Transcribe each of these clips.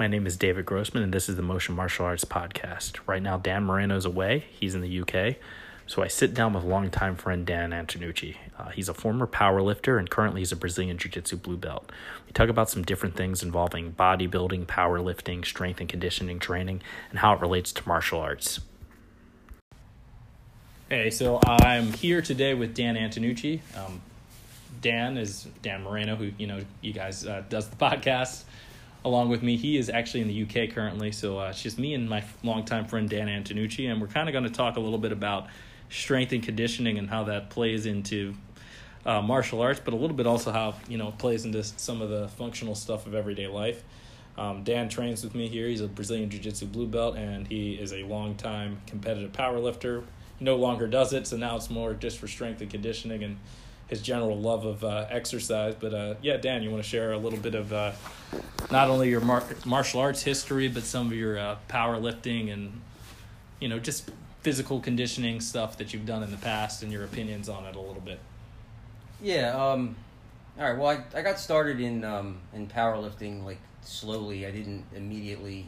My name is David Grossman, and this is the Motion Martial Arts Podcast. Right now, Dan Moreno's away. He's in the UK. So I sit down with longtime friend Dan Antenucci. Uh, he's a former powerlifter and currently he's a Brazilian Jiu Jitsu blue belt. We talk about some different things involving bodybuilding, powerlifting, strength and conditioning training, and how it relates to martial arts. Hey, so I'm here today with Dan Antenucci. Um, Dan is Dan Moreno, who you know you guys uh, does the podcast along with me. He is actually in the UK currently, so uh, it's just me and my longtime friend Dan Antenucci, and we're kind of going to talk a little bit about strength and conditioning and how that plays into uh, martial arts, but a little bit also how you know plays into some of the functional stuff of everyday life. Um, Dan trains with me here. He's a Brazilian Jiu Jitsu blue belt, and he is a long-time competitive power lifter. He no longer does it, so now it's more just for strength and conditioning and his general love of uh, exercise. But uh, yeah, Dan, you want to share a little bit of uh, not only your mar- martial arts history, but some of your uh, powerlifting and you know just physical conditioning stuff that you've done in the past and your opinions on it a little bit. Yeah. Um, all right. Well, I, I got started in um, in powerlifting like slowly. I didn't immediately.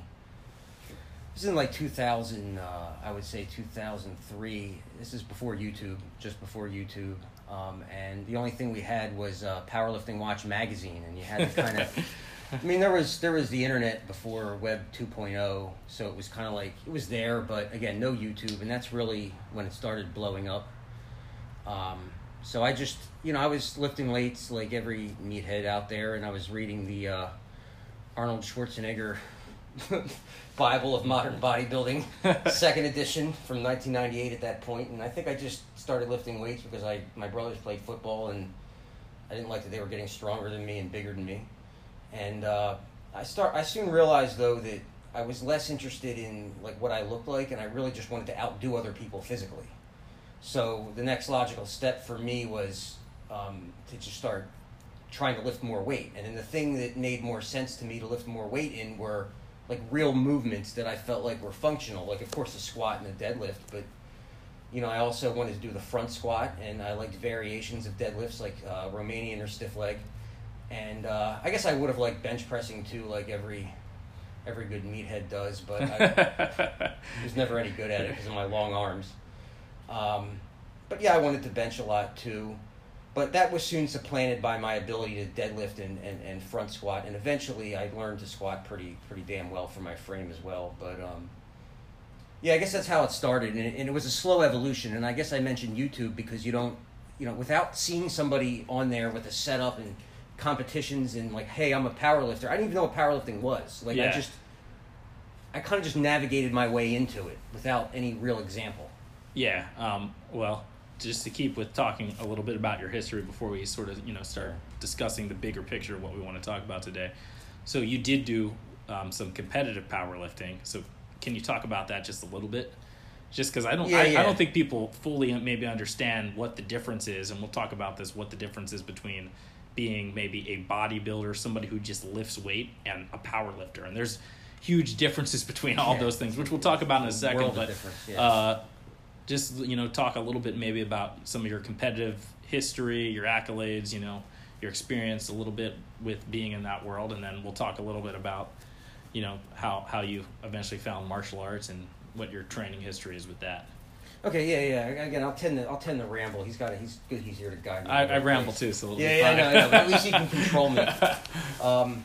This is in like 2000. Uh, I would say 2003. This is before YouTube, just before YouTube. Um, and the only thing we had was uh, Powerlifting Watch magazine, and you had to kind of. I mean, there was there was the internet before Web 2.0, so it was kind of like it was there, but again, no YouTube, and that's really when it started blowing up. Um, so I just, you know, I was lifting weights like every meathead out there, and I was reading the uh, Arnold Schwarzenegger Bible of Modern Bodybuilding, second edition from 1998 at that point, and I think I just started lifting weights because I my brothers played football and I didn't like that they were getting stronger than me and bigger than me. And uh, I start. I soon realized though that I was less interested in like what I looked like, and I really just wanted to outdo other people physically. So the next logical step for me was um, to just start trying to lift more weight. And then the thing that made more sense to me to lift more weight in were like real movements that I felt like were functional. Like of course the squat and the deadlift, but you know I also wanted to do the front squat, and I liked variations of deadlifts like uh, Romanian or stiff leg and uh, I guess I would have liked bench pressing too, like every every good meathead does, but I was never any good at it because of my long arms. Um, but yeah, I wanted to bench a lot too, but that was soon supplanted by my ability to deadlift and, and, and front squat, and eventually I learned to squat pretty pretty damn well for my frame as well. But um, yeah, I guess that's how it started, and it, and it was a slow evolution. And I guess I mentioned YouTube because you don't, you know, without seeing somebody on there with a setup and competitions and like, hey, I'm a power lifter. I didn't even know what powerlifting was. Like, Yeah. I just, I kind of just navigated my way into it without any real example. Yeah. Um, well, just to keep with talking a little bit about your history before we sort of you know start discussing the bigger picture of what we want to talk about today. So you did do um, some competitive powerlifting. So can you talk about that just a little bit? Just because I don't, Yeah, I, I don't think people fully maybe understand what the difference is, and we'll talk about this. What the difference is between being maybe a bodybuilder, somebody who just lifts weight, and a power lifter. And there's huge differences between all Yeah. those things, which we'll talk about in a second. World but yeah. uh, just you know talk a little bit maybe about some of your competitive history your accolades you know your experience a little bit with being in that world and then we'll talk a little bit about you know how how you eventually found martial arts and what your training history is with that Okay, yeah, yeah. Again, I'll tend to, I'll tend to ramble. He's got, he's good. He's here to guide me. i, I ramble too so Yeah, be yeah, I know, I know. At least he can control me. Um,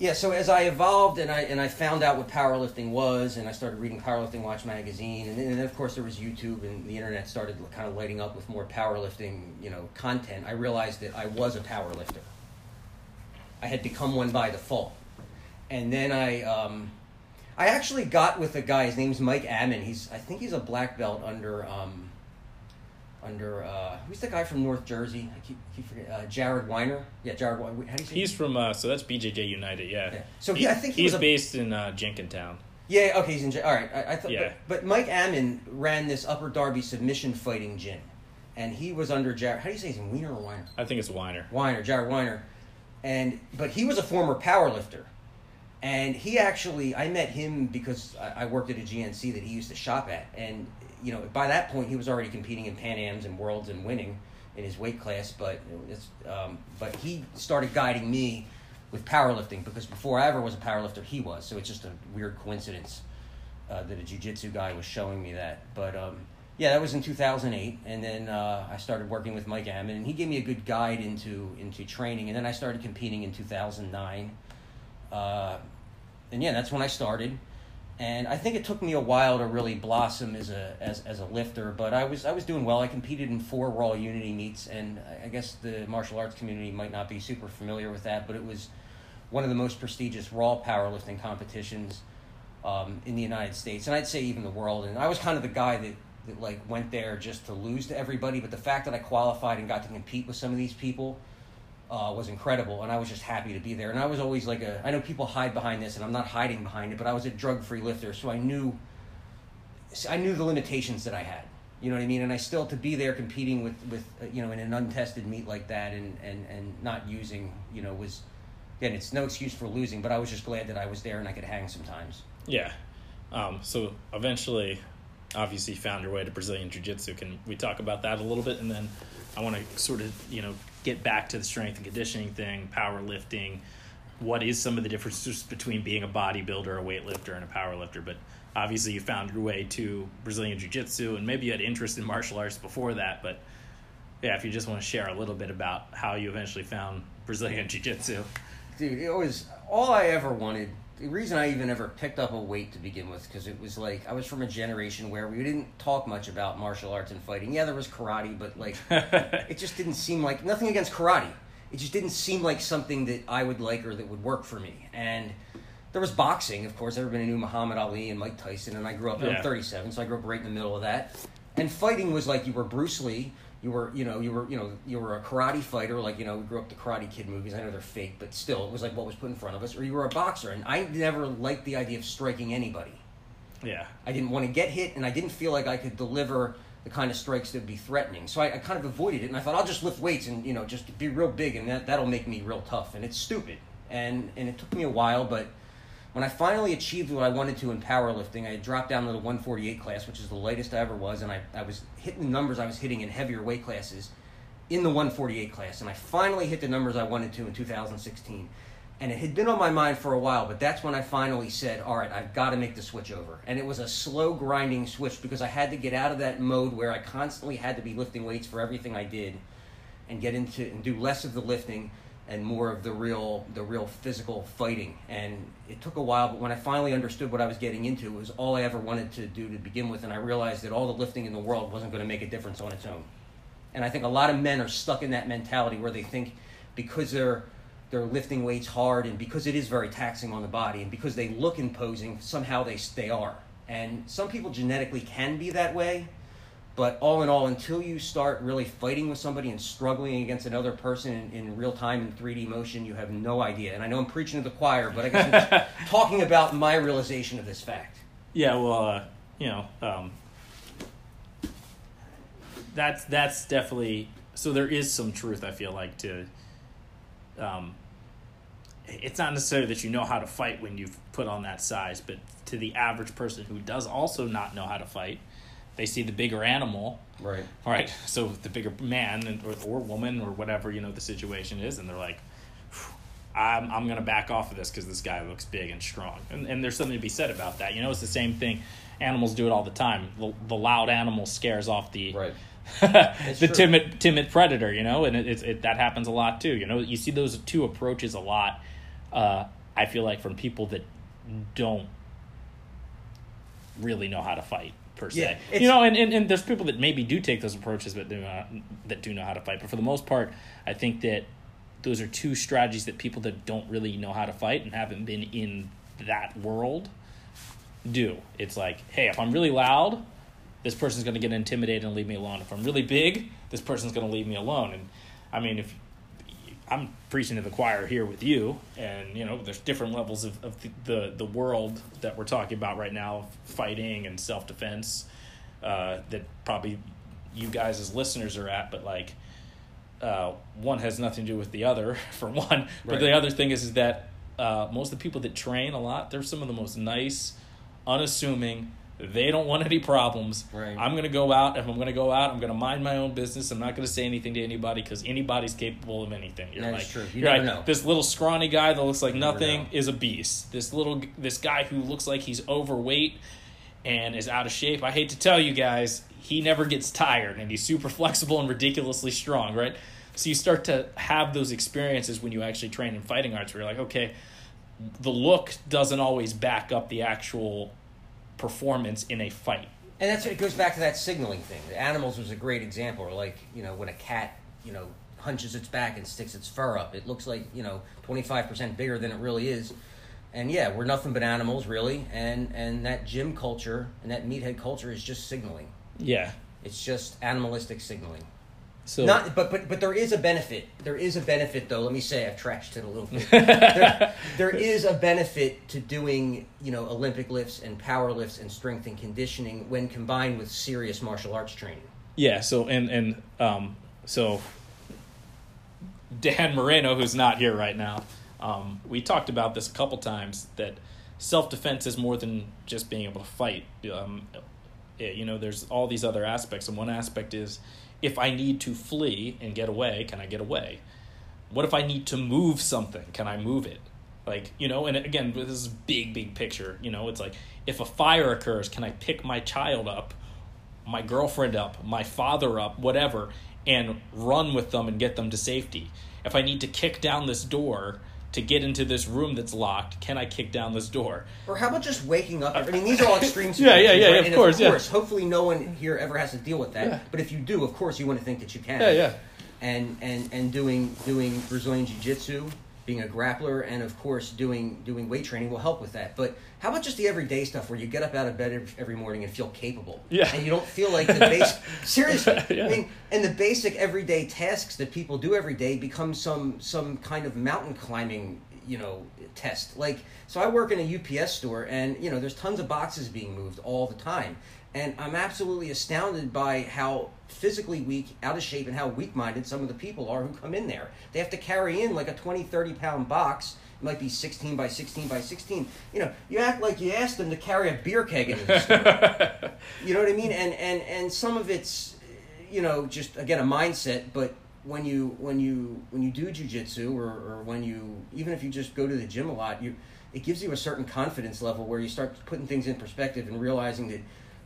yeah, so as I evolved and I and I found out what powerlifting was, and I started reading Powerlifting Watch magazine, and then, and then of course there was YouTube, and the internet started kind of lighting up with more powerlifting, you know, content. I realized that I was a powerlifter. I had become one by default, and then I. Um, I actually got with a guy. His name's Mike Ammon. He's I think he's a black belt under um, under uh, who's the guy from North Jersey? I keep keep forgetting. Uh, Jared Weiner. Yeah, Jared. Weiner. How do you say? he's from uh, so that's bjj united yeah, Yeah. So he- I think he he's was a- based in uh, jenkintown Yeah. Okay. He's in. All right. I, I thought. Yeah. But, but Mike Ammon ran this Upper Darby submission fighting gym, and he was under Jared. How do you say his name? Weiner or Weiner? i think it's weiner Weiner, Jared Weiner, and but he was a former power lifter, and he actually I met him because I, I worked at a GNC that he used to shop at, and you know by that point he was already competing in Pan Am's and Worlds and winning in his weight class, but it's um, but he started guiding me with powerlifting because before I ever was a powerlifter, he was. So it's just a weird coincidence uh, that a jiu-jitsu guy was showing me that. But um, yeah, that was in 2008, and then uh, I started working with Mike Ammon, and he gave me a good guide into into training, and then I started competing in 2009. Uh, and yeah, that's when I started. And I think it took me a while to really blossom as a as, as a lifter, but I was I was doing well. I competed in four Raw Unity meets, and I guess the martial arts community might not be super familiar with that, but it was one of the most prestigious Raw powerlifting competitions um, in the United States, and I'd say even the world. And I was kind of the guy that that like went there just to lose to everybody, but the fact that I qualified and got to compete with some of these people uh, was incredible, and I was just happy to be there. And I was always like a I know people hide behind this, and I'm not hiding behind it, but I was a drug free lifter, so I knew I knew the limitations that I had. You know what I mean? And I still to be there competing with with uh, you know in an untested meet like that, and and and not using you know was again it's no excuse for losing, but I was just glad that I was there and I could hang sometimes. Yeah. Um, so eventually, obviously, found your way to Brazilian Jiu Jitsu. Can we talk about that a little bit? And then I want to sort of, you know, get back to the strength and conditioning thing, powerlifting. What is some of the differences between being a bodybuilder, a weightlifter, and a powerlifter? But obviously, you found your way to Brazilian Jiu Jitsu, and maybe you had interest in martial arts before that. But yeah, if you just want to share a little bit about how you eventually found Brazilian Jiu Jitsu. Dude, it was all I ever wanted the reason I even ever picked up a weight to begin with because it was like I was from a generation where we didn't talk much about martial arts and fighting. Yeah, there was karate, but like it just didn't seem like nothing against karate. It just didn't seem like something that I would like or that would work for me. And there was boxing, of course. Everybody knew Muhammad Ali and Mike Tyson, and I grew up. Yeah. I'm 37, so I grew up right in the middle of that. And fighting was like you were Bruce Lee you were you know you were you know you were a karate fighter like you know we grew up the karate kid movies. I know they're fake but still it was like what was put in front of us. Or you were a boxer and i never liked the idea of striking anybody. Yeah. I didn't want to get hit and i didn't feel like i could deliver the kind of strikes that would be threatening. So I, I kind of avoided it and i thought i'll just lift weights and you know just be real big and that, that'll make me real tough. And it's stupid. And and it took me a while but when I finally achieved what I wanted to in powerlifting, I had dropped down to the 148 class, which is the lightest I ever was, and I, I was hitting the numbers I was hitting in heavier weight classes in the 148 class. And I finally hit the numbers I wanted to in 2016. And it had been on my mind for a while, but that's when I finally said, all right, I've got to make the switch over. And it was a slow grinding switch because I had to get out of that mode where I constantly had to be lifting weights for everything I did and get into and do less of the lifting and more of the real the real physical fighting. And it took a while but when i finally understood what i was getting into it was all i ever wanted to do to begin with and i realized that all the lifting in the world wasn't going to make a difference on its own. And i think a lot of men are stuck in that mentality where they think because they're they're lifting weights hard and because it is very taxing on the body and because they look imposing somehow they they are. And some people genetically can be that way but all in all, until you start really fighting with somebody and struggling against another person in, in real time in 3D motion, you have no idea. And I know I'm preaching to the choir, but I guess I'm talking about my realization of this fact. Yeah, well, uh, you know, um, that's that's definitely so. There is some truth. I feel like to. Um, it's not necessarily that you know how to fight when you've put on that size, but to the average person who does also not know how to fight, they see the bigger animal. Right. Right. So the bigger man or, or woman or whatever you know the situation is, and they're like, I'm I'm gonna back off of this because this guy looks big and strong, and and there's something to be said about that. You know, it's the same thing. Animals do it all the time. The, the loud animal scares off the right. the true. timid timid predator. You know, and it, it, it that happens a lot too. You know, you see those two approaches a lot. Uh, I feel like from people that don't really know how to fight per se. Yeah, you know, and, and, and there's people that maybe do take those approaches, but do not, that do know how to fight. But for the most part, I think that those are two strategies that people that don't really know how to fight and haven't been in that world do. It's like, hey, if I'm really loud, this person's going to get intimidated and leave me alone. If I'm really big, this person's going to leave me alone. And I mean, if I'm preaching to the choir here with you, and you know, there's different levels of, of the, the, the world that we're talking about right now, fighting and self defense, uh, that probably you guys as listeners are at, but like, uh, one has nothing to do with the other, for one. Right. But the other thing is, is that uh, most of the people that train a lot, they're some of the most nice, unassuming, They don't want any problems. Right. I'm going to go out. If I'm going to go out, I'm going to mind my own business. I'm not going to say anything to anybody because anybody's capable of anything. You're like. You never like, know. This little scrawny guy that looks like nothing know. is a beast. This little this guy who looks like he's overweight and is out of shape. I hate to tell you guys, he never gets tired and he's super flexible and ridiculously strong, right? So you start to have those experiences when you actually train in fighting arts where you're like, okay, the look doesn't always back up the actual performance in a fight. And that's it goes back to that signaling thing. The animals was a great example. Or like you know when a cat you know hunches its back and sticks its fur up, it looks like you know twenty five percent bigger than it really is. And yeah, we're nothing but animals, really. And and that gym culture and that meathead culture is just signaling. Yeah. It's just animalistic signaling. So Not, but but but there is a benefit. There is a benefit, though. Let me say I've trashed it a little bit. there, there is a benefit to doing you know Olympic lifts and power lifts and strength and conditioning when combined with serious martial arts training. Yeah, so and and um so Dan Moreno, who's not here right now, um, we talked about this a couple times that self defense is more than just being able to fight. Um, you know, there's all these other aspects, and one aspect is if I need to flee and get away, can I get away? What if I need to move something? Can I move it? Like, you know, and again, this is big, big picture. You know, it's like if a fire occurs, can I pick my child up, my girlfriend up, my father up, whatever, and run with them and get them to safety? If I need to kick down this door to get into this room that's locked, can I kick down this door? Or how about just waking up? I mean, these are all extreme Yeah, situations. yeah, yeah, right? of And course, Of yeah. course, hopefully, no one here ever has to deal with that. Yeah. But if you do, of course, you want to think that you can. Yeah, yeah. And and and doing doing Brazilian Jiu Jitsu, being a grappler, and of course doing doing weight training will help with that. But how about just the everyday stuff where you get up out of bed every morning and feel capable? Yeah. And you don't feel like the base. seriously, Yeah. I mean, and the basic everyday tasks that people do every day become some some kind of mountain climbing you know test like so i work in a ups store and you know there's tons of boxes being moved all the time and i'm absolutely astounded by how physically weak out of shape and how weak-minded some of the people are who come in there they have to carry in like a 20 30 pound box it might be 16 by 16 by 16 you know you act like you asked them to carry a beer keg into the store you know what I mean? And and and some of it's, you know, just again a mindset. But when you when you when you do jujitsu or or when you even if you just go to the gym a lot, you it gives you a certain confidence level where you start putting things in perspective and realizing that.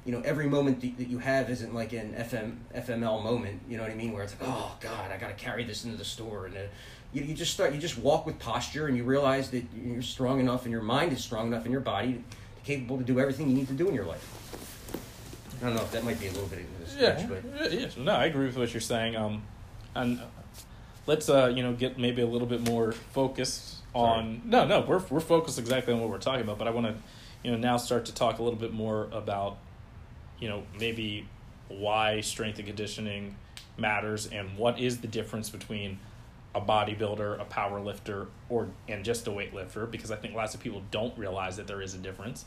You know, every moment that you have isn't like an FM FML moment. You know what I mean? Where it's like, oh God, I got to carry this into the store, and uh, you, you just start. You just walk with posture, and you realize that you're strong enough, and your mind is strong enough, and your body capable to do everything you need to do in your life. I don't know if that might be a little bit of a stretch, Yeah, but yeah. No, I agree with what you're saying. Um, and uh, let's uh, you know, get maybe a little bit more focused on. No, no, we're we're focused exactly on what we're talking about. But I want to, you know, now start to talk a little bit more about, you know, maybe why strength and conditioning matters and what is the difference between a bodybuilder, a power lifter, or and just a weightlifter. Because I think lots of people don't realize that there is a difference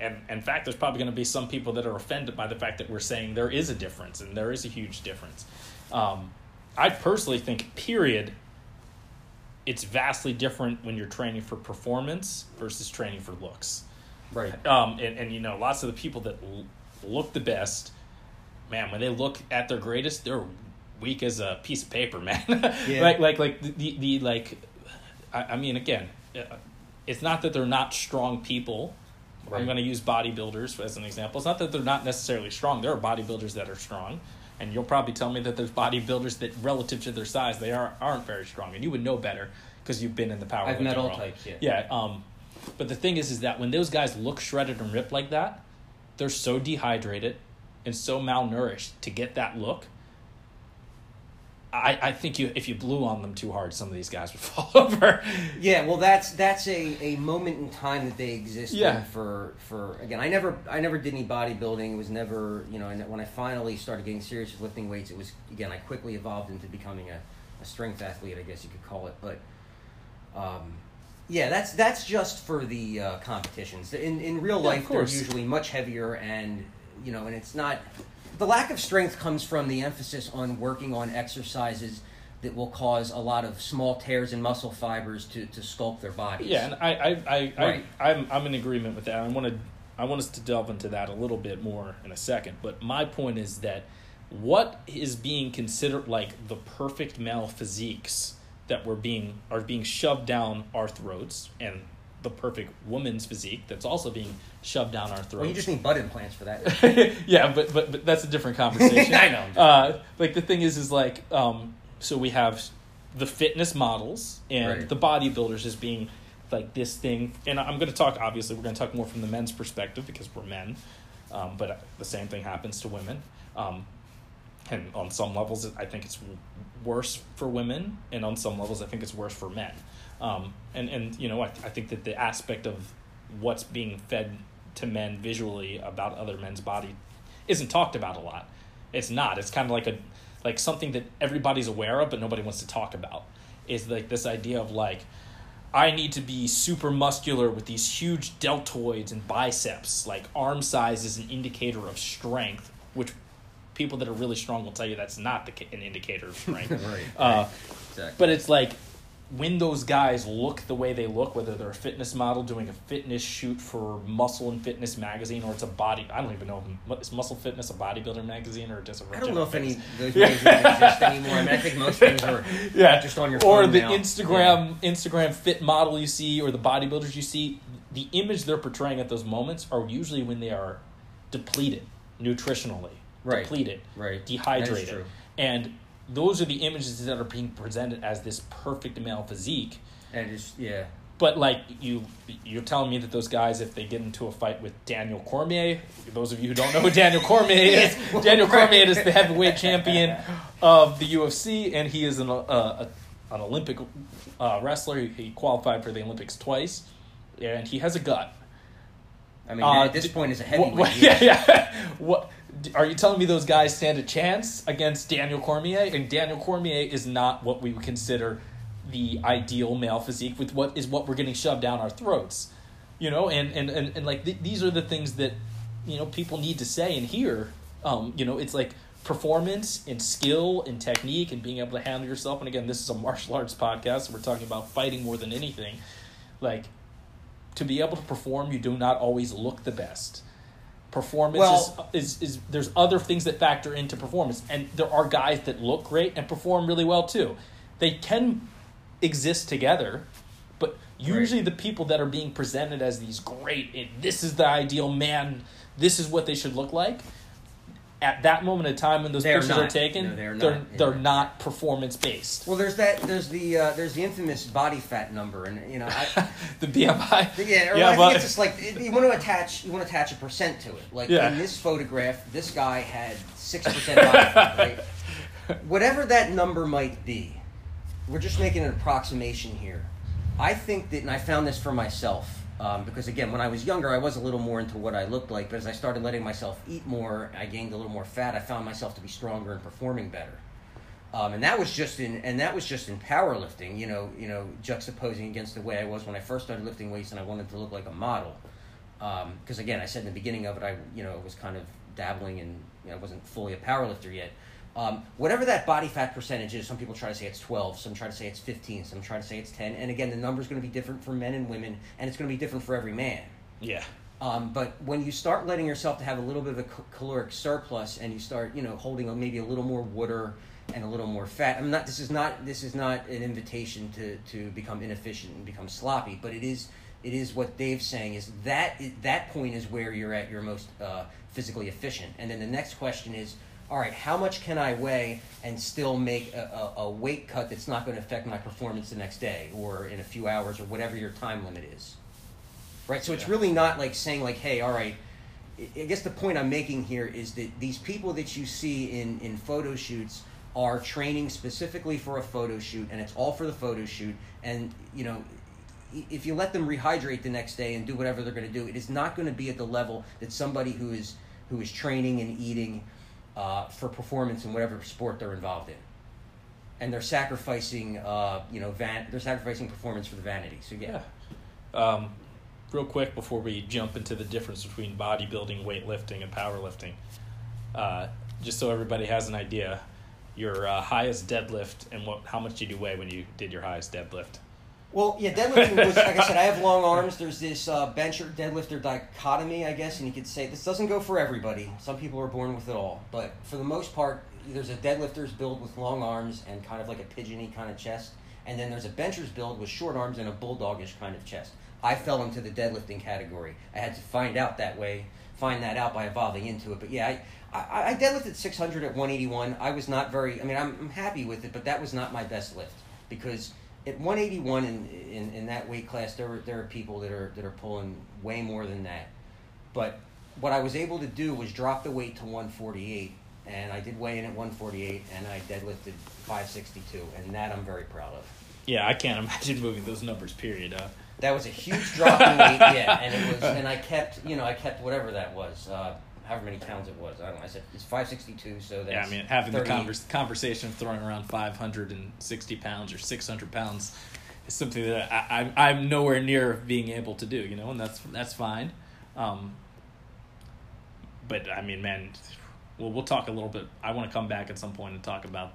and in fact there's probably going to be some people that are offended by the fact that we're saying there is a difference and there is a huge difference um, i personally think period it's vastly different when you're training for performance versus training for looks right. um, and, and you know lots of the people that look the best man when they look at their greatest they're weak as a piece of paper man Yeah. like like like the, the, the like I, I mean again uh, it's not that they're not strong people i'm going to use bodybuilders as an example it's not that they're not necessarily strong there are bodybuilders that are strong and you'll probably tell me that there's bodybuilders that relative to their size they are aren't very strong and you would know better because you've been in the power I've met all world. types, yeah. yeah um but the thing is is that when those guys look shredded and ripped like that they're so dehydrated and so malnourished to get that look I, I think you if you blew on them too hard, some of these guys would fall over. Yeah, well, that's that's a, a moment in time that they exist Yeah. in for for again. I never I never did any bodybuilding. It was never you know. And when I finally started getting serious with lifting weights, it was again I quickly evolved into becoming a, a strength athlete. I guess you could call it, but um, yeah, that's that's just for the uh, competitions. In in real Yeah, life, they're usually much heavier, and you know, and it's not. The lack of strength comes from the emphasis on working on exercises that will cause a lot of small tears in muscle fibers to, to sculpt their bodies. Yeah, and I I I, Right. I I'm I'm in agreement with that. I want to I want us to delve into that a little bit more in a second. But my point is that what is being considered like the perfect male physiques that were being are being shoved down our throats and the perfect woman's physique that's also being shoved down our throats. Well, you just need butt implants for that. yeah, but, but but that's a different conversation. I know. Uh, like the thing is, is like um, so we have the fitness models and Right. the bodybuilders as being like this thing. And I'm going to talk. Obviously, we're going to talk more from the men's perspective because we're men. Um, but the same thing happens to women. Um, and on some levels, I think it's worse for women, and on some levels, I think it's worse for men. Um, and and you know, I, I think that the aspect of what's being fed to men visually about other men's body isn't talked about a lot. It's not. It's kind of like a like something that everybody's aware of, but nobody wants to talk about. Is like this idea of like. I need to be super muscular with these huge deltoids and biceps. Like arm size is an indicator of strength, which people that are really strong will tell you that's not the, an indicator of strength. right. Uh, exactly. but it's like when those guys look the way they look, whether they're a fitness model doing a fitness shoot for Muscle and Fitness magazine, or it's a body. I don't even know if is Muscle Fitness a bodybuilder magazine or just a. I don't know if any of those magazines exist anymore. I mean, I think most things are yeah, just on your or the now. Instagram Instagram fit model you see, or the bodybuilders you see. The image they're portraying at those moments are usually when they are depleted nutritionally, Right. depleted, Right. Dehydrated, and those are the images that are being presented as this perfect male physique. And just yeah. But like you, you're telling me that those guys, if they get into a fight with Daniel Cormier, those of you who don't know who Daniel Cormier is, Daniel Cormier is the heavyweight champion of the UFC, and he is an uh, a, an Olympic uh, wrestler. He, qualified for the Olympics twice, and he has a gut. I mean, Uh, at this d- point, is a heavyweight. what- yeah, yeah. What are you telling me? Those guys stand a chance against Daniel Cormier, and Daniel Cormier is not what we would consider the ideal male physique with what is what we're getting shoved down our throats. You know, and and and, and like th- these are the things that you know people need to say and hear. Um, you know, it's like performance and skill and technique and being able to handle yourself. And again, this is a martial arts podcast, so we're talking about fighting more than anything. Like to be able to perform, you do not always look the best. Performance Well- is, is is there's other things that factor into performance, and there are guys that look great and perform really well too. They can exist together, but usually the people that are being presented as these great, this is the ideal man, this is what they should look like. At that moment in time when those They're pictures are not. taken, No, they're they're not. they're Yeah. not performance based. Well, there's that. There's the uh, there's the infamous body fat number, and you know, I, the BMI. yeah, or yeah, I but think it's just like you want to attach you want to attach a percent to it. Like Yeah. in this photograph, this guy had six percent body fat, right? Whatever that number might be, we're just making an approximation here. I think that, and I found this for myself um, because again, when I was younger, I was a little more into what I looked like. But as I started letting myself eat more, I gained a little more fat. I found myself to be stronger and performing better. Um, and that was just in and that was just in powerlifting. You know, you know, juxtaposing against the way I was when I first started lifting weights, and I wanted to look like a model. Because again, I said in the beginning of it, I you know was kind of dabbling and you know I wasn't fully a powerlifter yet. Um, whatever that body fat percentage is, some people try to say it's 12, some try to say it's 15, some try to say it's 10. And again, the number's going to be different for men and women, and it's going to be different for every man. yeah. Um, but when you start letting yourself to have a little bit of a caloric surplus, and you start, you know, holding maybe a little more water and a little more fat. I'm not. This is not. This is not an invitation to to become inefficient and become sloppy. But it is. It is what Dave's saying. Is that that point is where you're at your most uh, physically efficient. And then the next question is, all right, how much can I weigh and still make a, a, a weight cut that's not going to affect my performance the next day or in a few hours or whatever your time limit is right? So it's Yeah. really not like saying like, hey, all right. I- I guess the point I'm making here is that these people that you see in in photo shoots are training specifically for a photo shoot, and it's all for the photo shoot. And you know, if you let them rehydrate the next day and do whatever they're going to do, it is not going to be at the level that somebody who is who is training and eating uh, for performance in whatever sport they're involved in. And they're sacrificing, uh, you know, van- they're sacrificing performance for the vanity. So yeah. Yeah. Um, real quick before we jump into the difference between bodybuilding, weightlifting, and powerlifting, uh, just so everybody has an idea, your uh, highest deadlift and what? How much did you weigh when you did your highest deadlift? Well, yeah, deadlifting was like I said. I have long arms. There's this uh, bencher deadlifter dichotomy, I guess, and you could say this doesn't go for everybody. Some people are born with it all, but for the most part, there's a deadlifter's build with long arms and kind of like a pigeony kind of chest, and then there's a bencher's build with short arms and a bulldogish kind of chest. I fell into the deadlifting category. I had to find out that way, find that out by evolving into it. But yeah, I, I, deadlifted 600 at 181. I was not very. I mean, I'm happy with it, but that was not my best lift because at 181 in, in, in that weight class, there are, there are people that are that are pulling way more than that. But what I was able to do was drop the weight to 148, and I did weigh in at 148, and I deadlifted 562, and that I'm very proud of. Yeah, I can't imagine moving those numbers. Period. Uh, That was a huge drop in weight, yeah, and it was, and I kept, you know, I kept whatever that was, uh, however many pounds it was. I don't know. I said it's 562, so that's yeah, I mean, having 30 the convers- conversation of throwing around 560 pounds or 600 pounds is something that I, I, I'm nowhere near being able to do, you know, and that's that's fine. Um, but I mean, man, well, we'll talk a little bit. I want to come back at some point and talk about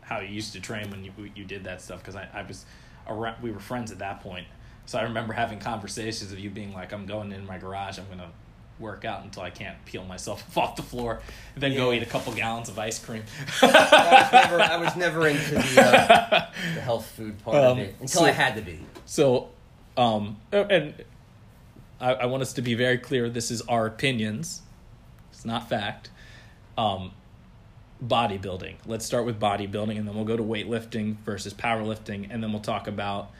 how you used to train when you you did that stuff because I, I was around, we were friends at that point. So I remember having conversations of you being like, "I'm going in my garage. I'm gonna work out until I can't peel myself off the floor, and then go eat a couple gallons of ice cream." I was never, I was never into the, uh, the health food part Um, of it until so- I had to be. So, um, and I, I want us to be very clear. This is our opinions. It's not fact. Um, bodybuilding. Let's start with bodybuilding, and then we'll go to weightlifting versus powerlifting, and then we'll talk about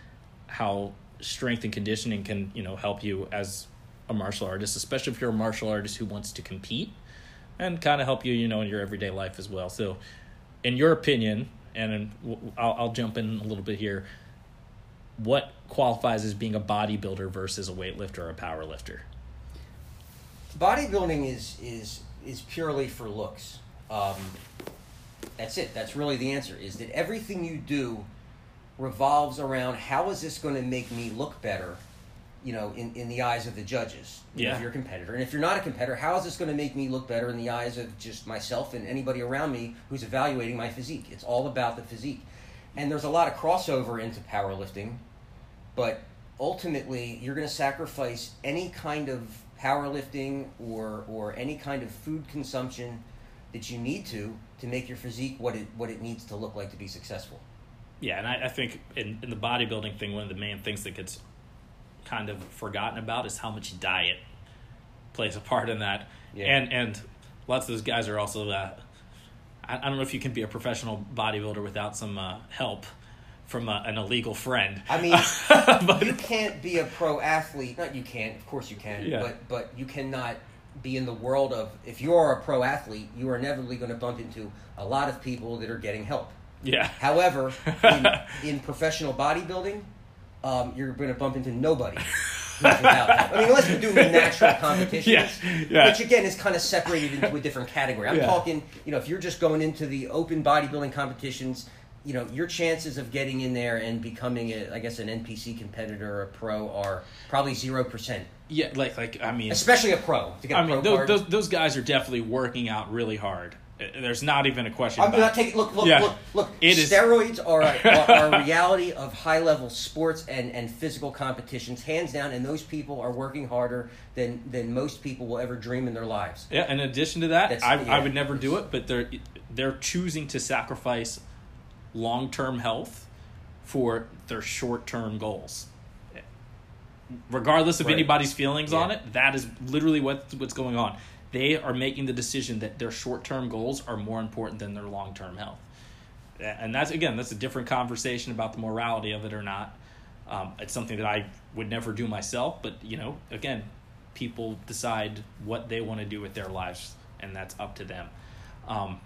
how strength and conditioning can you know help you as a martial artist, especially if you're a martial artist who wants to compete, and kind of help you you know in your everyday life as well. So, in your opinion, and I'll, I'll jump in a little bit here what qualifies as being a bodybuilder versus a weightlifter or a power lifter? Bodybuilding is is is purely for looks. Um, that's it. That's really the answer. Is that everything you do revolves around how is this going to make me look better, you know, in, in the eyes of the judges, you know, Yeah. if you're a competitor, and if you're not a competitor, how is this going to make me look better in the eyes of just myself and anybody around me who's evaluating my physique? It's all about the physique, and there's a lot of crossover into powerlifting, but ultimately you're going to sacrifice any kind of powerlifting or or any kind of food consumption that you need to to make your physique what it what it needs to look like to be successful. Yeah, and I, I think in, in the bodybuilding thing, one of the main things that gets kind of forgotten about is how much diet plays a part in that. Yeah. And and lots of those guys are also. Uh, I, I don't know if you can be a professional bodybuilder without some uh, help from uh, an illegal friend. I mean, but you can't be a pro athlete. Not you can't. Of course you can. Yeah. But but you cannot be in the world of if you are a pro athlete, you are inevitably going to bump into a lot of people that are getting help. yeah, However, in, in professional bodybuilding, um, you're going to bump into nobody. who's without help. I mean, unless you're doing natural competitions, Yeah, yeah. which again is kind of separated into a different category. I'm Yeah. talking, you know, if you're just going into the open bodybuilding competitions, you know, your chances of getting in there and becoming, a, I guess, an NPC competitor or a pro are probably zero percent. yeah, like like I mean, Especially a pro. To get a I mean, those, those those guys are definitely working out really hard. There's not even a question. I'm not taking look look Yeah. look look. It is- Steroids are a, are, are a reality of high level sports and, and physical competitions, hands down. And those people are working harder than than most people will ever dream in their lives. Yeah, in addition to that, I, yeah. I would never do it, but they're they're choosing to sacrifice long term health for their short term goals. Regardless of Right. anybody's feelings on it, that is literally what what's going on. They are making the decision that their short term goals are more important than their long term health. And that's again, that's a different conversation about the morality of it or not. Um, it's something that I would never do myself, but you know, again, people decide what they want to do with their lives, and that's up to them. Um,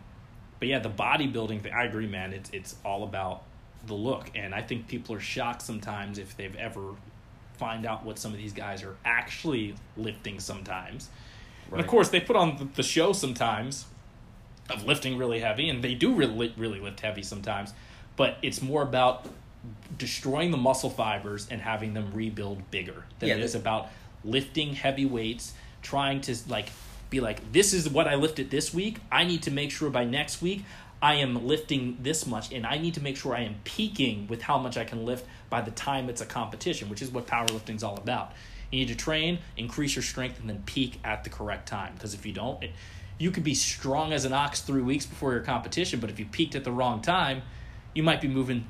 but yeah, the bodybuilding thing, I agree, man. It's it's all about the look, and I think people are shocked sometimes if they've ever find out what some of these guys are actually lifting sometimes. And of course, they put on the- show sometimes of lifting really heavy, and they do really really lift heavy sometimes. But it's more about destroying the muscle fibers and having them rebuild bigger than Yeah, it is about lifting heavy weights, trying to like be like, this is what I lifted this week. I need to make sure by next week I am lifting this much, and I need to make sure I am peaking with how much I can lift by the time it's a competition, which is what powerlifting is all about. You need to train, increase your strength, and then peak at the correct time. Because if you don't, it, you could be strong as an ox three weeks before your competition, but if you peaked at the wrong time, you might be moving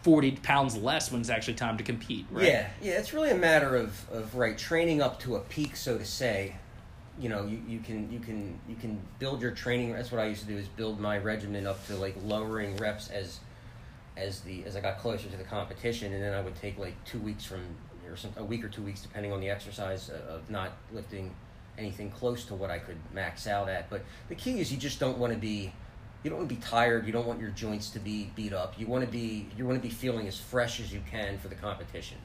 40 pounds less when it's actually time to compete, right? Yeah, yeah, it's really a matter of, of right training up to a peak, so to say. You know, you, you can you can you can build your training. That's what I used to do is build my regimen up to like lowering reps as as the as I got closer to the competition, and then I would take like two weeks from or some, a week or two weeks depending on the exercise uh, of not lifting anything close to what I could max out at. But the key is you just don't want to be you don't want to be tired. You don't want your joints to be beat up. You want to be you want to be feeling as fresh as you can for the competition.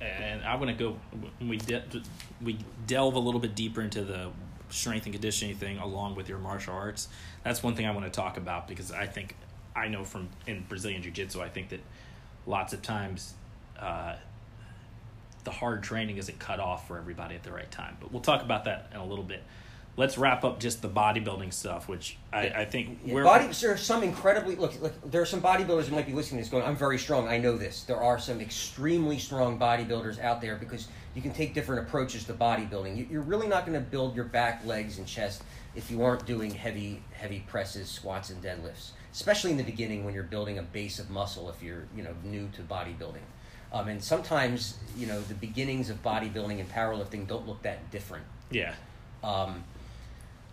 And I want to go we de- we delve a little bit deeper into the strength and conditioning thing along with your martial arts. That's one thing I want to talk about because I think I know from in Brazilian Jiu Jitsu, I think that lots of times uh, the hard training isn't cut off for everybody at the right time. But we'll talk about that in a little bit. Let's wrap up just the bodybuilding stuff, which I, I think Yeah, we're body. There are some incredibly look, look. There are some bodybuilders who might be listening to this going, "I'm very strong. I know this." There are some extremely strong bodybuilders out there because you can take different approaches to bodybuilding. You- You're really not going to build your back, legs, and chest if you aren't doing heavy, heavy presses, squats, and deadlifts. Especially in the beginning when you're building a base of muscle. If you're you know new to bodybuilding. Um, and sometimes, you know, the beginnings of bodybuilding and powerlifting don't look that different. yeah. Um,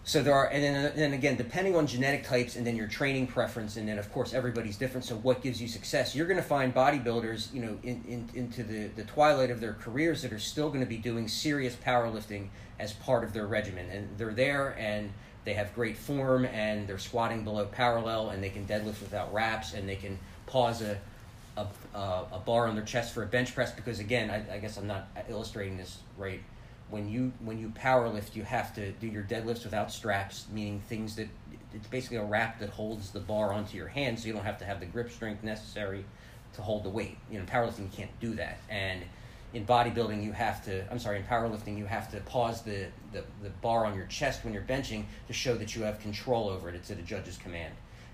so there are, and then, and then again, depending on genetic types, and then your training preference, and then of course everybody's different. So what gives you success? You're going to find bodybuilders, you know, in, in into the the twilight of their careers that are still going to be doing serious powerlifting as part of their regimen, and they're there and they have great form, and they're squatting below parallel, and they can deadlift without wraps, and they can pause a a, a, bar on their chest for a bench press because again, I, I guess I'm not illustrating this right when you when you power lift, you have to do your deadlifts without straps, meaning things that it's basically a wrap that holds the bar onto your hand, so you don't have to have the grip strength necessary to hold the weight. You know, in powerlifting you can't do that, and in bodybuilding you have to. I'm sorry, in powerlifting you have to pause the, the the bar on your chest when you're benching to show that you have control over it. It's at a judge's command.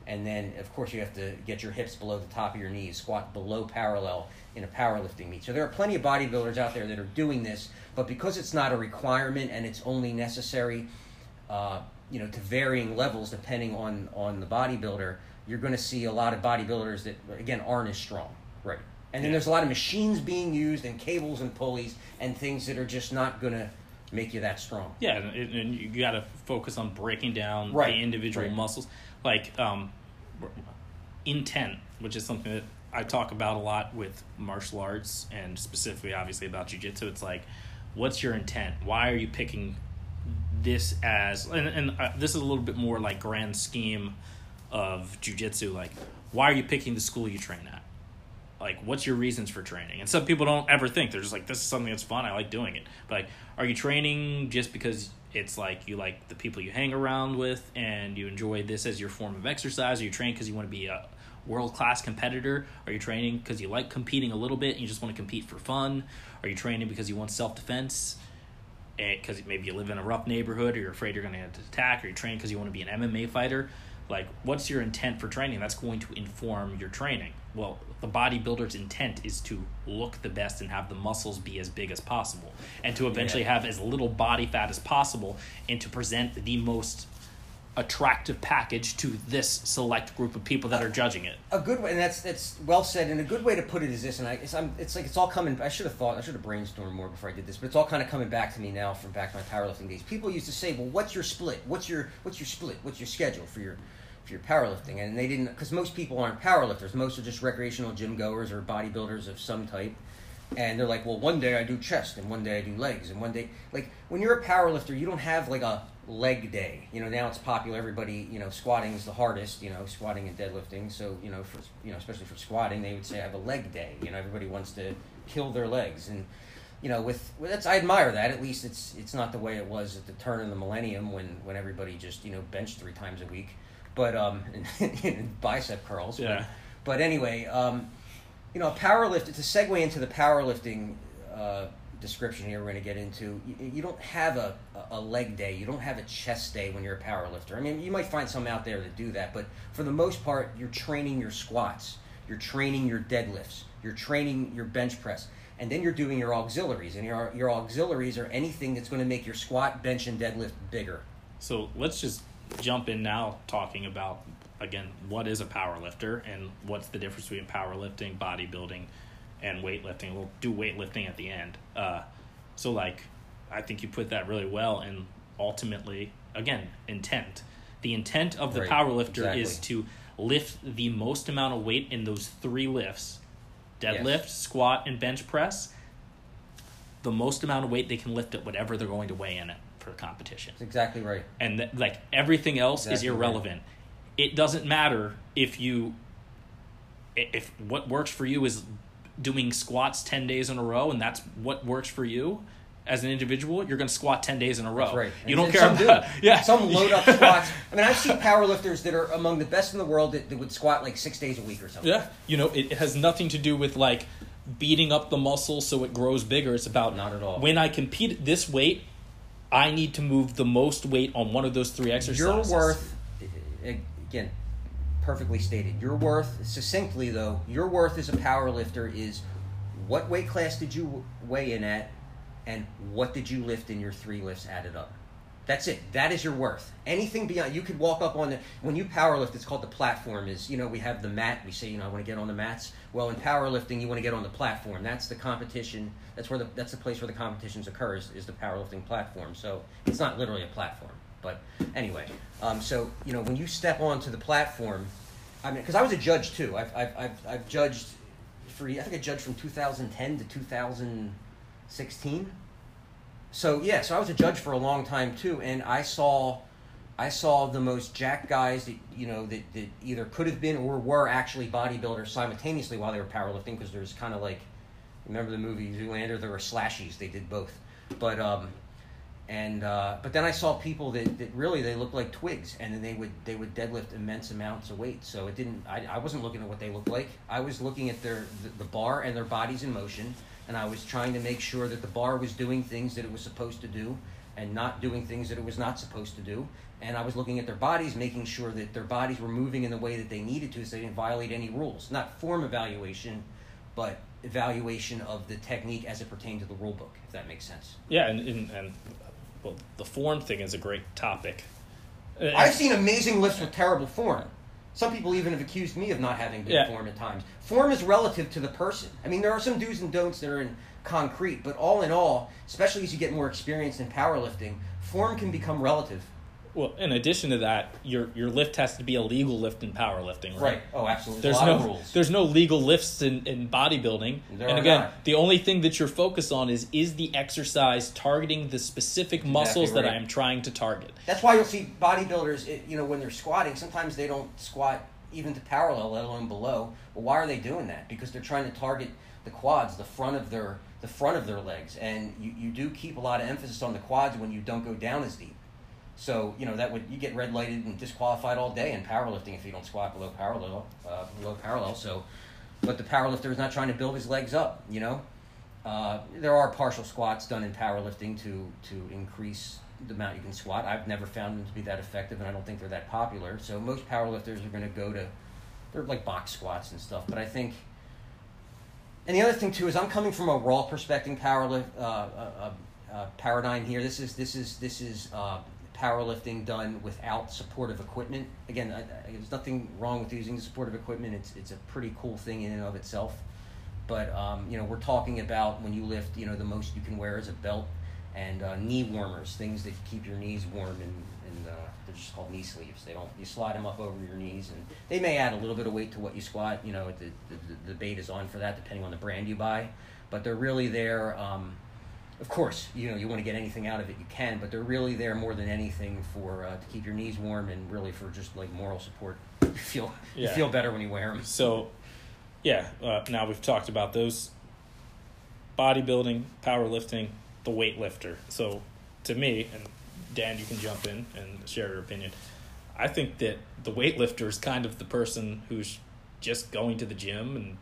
And then, of course, you have to get your hips below the top of your knees, squat below parallel in a powerlifting meet. So there are plenty of bodybuilders out there that are doing this, but because it's not a requirement and it's only necessary, uh, you know, to varying levels depending on on the bodybuilder, you're going to see a lot of bodybuilders that again aren't as strong, right? And then Yeah. there's a lot of machines being used and cables and pulleys and things that are just not going to make you that strong. Yeah, and, and you got to focus on breaking down Right, the individual right. muscles, like um, intent, which is something that I talk about a lot with martial arts, and specifically, obviously, about jujitsu. It's like, what's your intent? Why are you picking this as? And, and uh, this is a little bit more like grand scheme of jujitsu. Like, why are you picking the school you train at? like what's your reasons for training and some people don't ever think they're just like this is something that's fun i like doing it but like are you training just because it's like you like the people you hang around with and you enjoy this as your form of exercise. Are you train because you want to be a world class competitor? Are you training because you like competing a little bit and you just want to compete for fun? Are you training because you want self-defense? Eh, because maybe you live in a rough neighborhood or you're afraid you're going to get attacked? Or you train because you want to be an mma fighter like what's your intent for training that's going to inform your training well the bodybuilder's intent is to look the best and have the muscles be as big as possible and to eventually Yeah. have as little body fat as possible and to present the most attractive package to this select group of people that are judging it a good way, and that's that's well said. And a good way to put it is this, and I, it's, I'm, it's like it's all coming. I should have thought, I should have brainstormed more before I did this, but it's all kind of coming back to me now from back to my powerlifting days. People used to say, "Well, what's your split? What's your what's your split? What's your schedule for your for your powerlifting?" And they didn't, because most people aren't powerlifters. Most are just recreational gym goers or bodybuilders of some type. And they're like, well, one day I do chest, and one day I do legs, and one day, like, when you're a power lifter, you don't have like a leg day. You know, now it's popular. Everybody, you know, squatting is the hardest. You know, squatting and deadlifting. So, you know, for you know, especially for squatting, they would say I have a leg day. You know, everybody wants to kill their legs, and you know, with well, that's I admire that. At least it's it's not the way it was at the turn of the millennium when when everybody just you know benched three times a week, but um, bicep curls. but- Yeah. But, anyway, um, you know, powerlift. To segue into the powerlifting uh, description here we're going to get into. You, you don't have a, a leg day. You don't have a chest day when you're a power lifter. I mean, you might find some out there that do that, but for the most part, you're training your squats, you're training your deadlifts, you're training your bench press, and then you're doing your auxiliaries. And your, your auxiliaries are anything that's going to make your squat, bench, and deadlift bigger. So let's just jump in now talking about again what is a power lifter and what's the difference between powerlifting, bodybuilding, and weightlifting. We'll do weightlifting at the end. Uh, so like, I think you put that really well. And ultimately, again, intent. The intent of the Right, power lifter exactly. is to lift the most amount of weight in those three lifts: deadlift, Yes. squat, and bench press. The most amount of weight they can lift at whatever they're going to weigh in it for competition That's exactly right. and th- like everything else is Exactly right. irrelevant. It doesn't matter if you if what works for you is doing squats 10 days in a row and that's what works for you as an individual, you're going to squat 10 days in a row. That's right. You And- don't care some about do. yeah. Some load up squats. I mean, I've seen power lifters that are among the best in the world that, that would squat like six days a week or something. Yeah. You know, it, it has nothing to do with like beating up the muscle so it grows bigger. It's about Not at all. when I compete this weight, I need to move the most weight on one of those three exercises. Your worth, again, perfectly stated. Your worth, succinctly though, your worth as a power lifter is what weight class did you weigh in at, and what did you lift in your three lifts added up. That's it. That is your worth. Anything beyond, you could walk up on the. When you power lift, it's called the platform. Is you know we have the mat. We say you know I want to get on the mats. Well, in powerlifting, you want to get on the platform. That's the competition. That's where the that's the place where the competitions occurs. Is the powerlifting platform. So it's not literally a platform, but anyway. Um, so you know when you step onto the platform, I mean because I was a judge too. I've I've I've, I've judged for I think I judged from 2010 to 2016 so yeah, so I was a judge for a long time too, and I saw, I saw the most jack guys that you know that, that either could have been or were actually bodybuilders simultaneously while they were powerlifting because there's kind of like, remember the movie Zoolander? There were slashies. They did both, but um, and uh, but then I saw people that, that really they looked like twigs, and then they would they would deadlift immense amounts of weight. So it didn't. I, I wasn't looking at what they looked like. I was looking at their the, the bar and their bodies in motion, and I was trying to make sure that the bar was doing things that it was supposed to do, and not doing things that it was not supposed to do. And I was looking at their bodies, making sure that their bodies were moving in the way that they needed to, so they didn't violate any rules. Not form evaluation, but evaluation of the technique as it pertained to the rule book. If that makes sense. Yeah, and, and, and well, the form thing is a great topic. Uh, I've seen amazing lifts with terrible form. Some people even have accused me of not having good Yeah. form at times. Form is relative to the person. I mean, there are some do's and don'ts that are in concrete, but all in all, especially as you get more experience in powerlifting, form can become relative. Well, in addition to that, your your lift has to be a legal lift in powerlifting, right? Right. Oh, absolutely. There's a lot no of rules. there's no legal lifts in, in bodybuilding. There and again, not. the only thing that you're focused on is is the exercise targeting the specific muscles that. I am trying to target. That's why you'll see bodybuilders, it, you know, when they're squatting, sometimes they don't squat even to parallel, let alone below. Well, why are they doing that? Because they're trying to target the quads, the front of their the front of their legs, and you, you do keep a lot of emphasis on the quads when you don't go down as deep. So you know that would you get red lighted and disqualified all day in powerlifting if you don't squat below parallel, uh, below parallel. So, but the powerlifter is not trying to build his legs up. You know, uh, there are partial squats done in powerlifting to to increase the amount you can squat. I've never found them to be that effective, and I don't think they're that popular. So most powerlifters are going to go to they're like box squats and stuff. But I think, and the other thing too is I'm coming from a raw perspective powerlift uh, paradigm here. This is this is this is uh, powerlifting done without supportive equipment. Again, I, I, there's nothing wrong with using supportive equipment. It's it's a pretty cool thing in and of itself. But um, you know, we're talking about when you lift, you know, the most you can wear is a belt and uh, knee warmers, things that keep your knees warm, and, and uh, they're just called knee sleeves. They don't you slide them up over your knees, and they may add a little bit of weight to what you squat. You know, the the, the debate is on for that, depending on the brand you buy. But they're really there. Um, of course, you know you want to get anything out of it, you can, but they're really there more than anything for uh, to keep your knees warm and really for just like moral support. You feel you feel better when you wear them. So, yeah, uh, now we've talked about those bodybuilding, powerlifting, the weightlifter. So, to me, and Dan, you can jump in and share your opinion. I think that the weightlifter is kind of the person who's just going to the gym and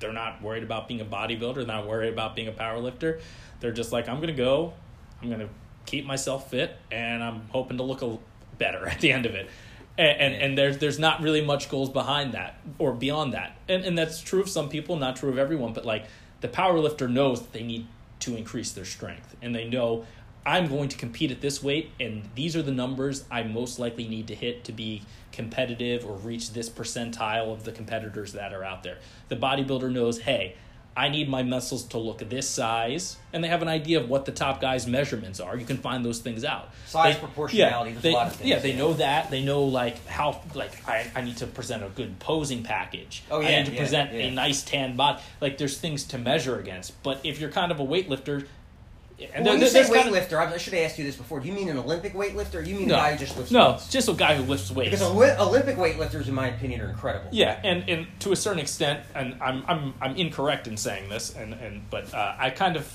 they're not worried about being a bodybuilder, not worried about being a power lifter. They're just like, I'm gonna go, I'm gonna keep myself fit, and I'm hoping to look a better at the end of it. And, and, and there's there's not really much goals behind that or beyond that, and and that's true of some people, not true of everyone. But like the power lifter knows that they need to increase their strength, and they know I'm going to compete at this weight, and these are the numbers I most likely need to hit to be competitive or reach this percentile of the competitors that are out there. The bodybuilder knows, hey, I need my muscles to look this size, and they have an idea of what the top guy's measurements are. You can find those things out. Size They- proportionality, Yeah, there's they, a lot of things. yeah, they know that. They know like how like I, I need to present a good posing package. Oh, yeah, I need to yeah, present yeah. a nice tan body. Like there's things to measure against. But if you're kind of a weightlifter, and Well, when there- you say there's kind of- weightlifter, I I should have asked you this before. Do you mean an Olympic weightlifter, or you mean no, a guy who just lifts no, weights? just a guy who lifts weights. Because Oli- Olympic weightlifters, in my opinion, are incredible. Yeah, and, and to a certain extent, and I'm I'm I'm incorrect in saying this, and and but uh, I kind of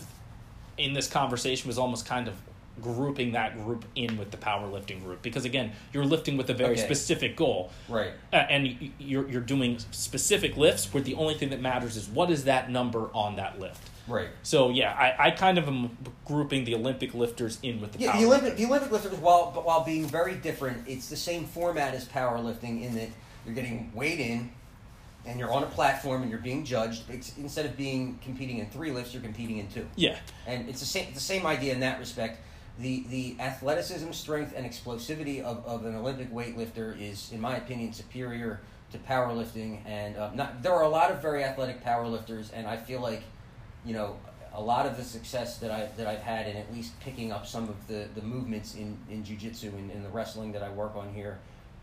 in this conversation was almost kind of grouping that group in with the powerlifting group because again, you're lifting with a very Okay. specific goal, Right. uh, and you're you're doing specific lifts where the only thing that matters is what is that number on that lift. Right. So yeah, I, I kind of am grouping the Olympic lifters in with the Yeah, the Olympic, the Olympic lifters, while while being very different, it's the same format as powerlifting in that you're getting weighed in, and you're on a platform and you're being judged. It's, instead of being competing in three lifts, you're competing in two, Yeah, and it's the same it's the same idea in that respect. The the athleticism, strength, and explosivity of, of an Olympic weightlifter is, in my opinion, superior to powerlifting. And uh, not there are a lot of very athletic powerlifters, and I feel like you know, a lot of the success that I that I've had in at least picking up some of the, the movements in, in jujitsu and in the wrestling that I work on here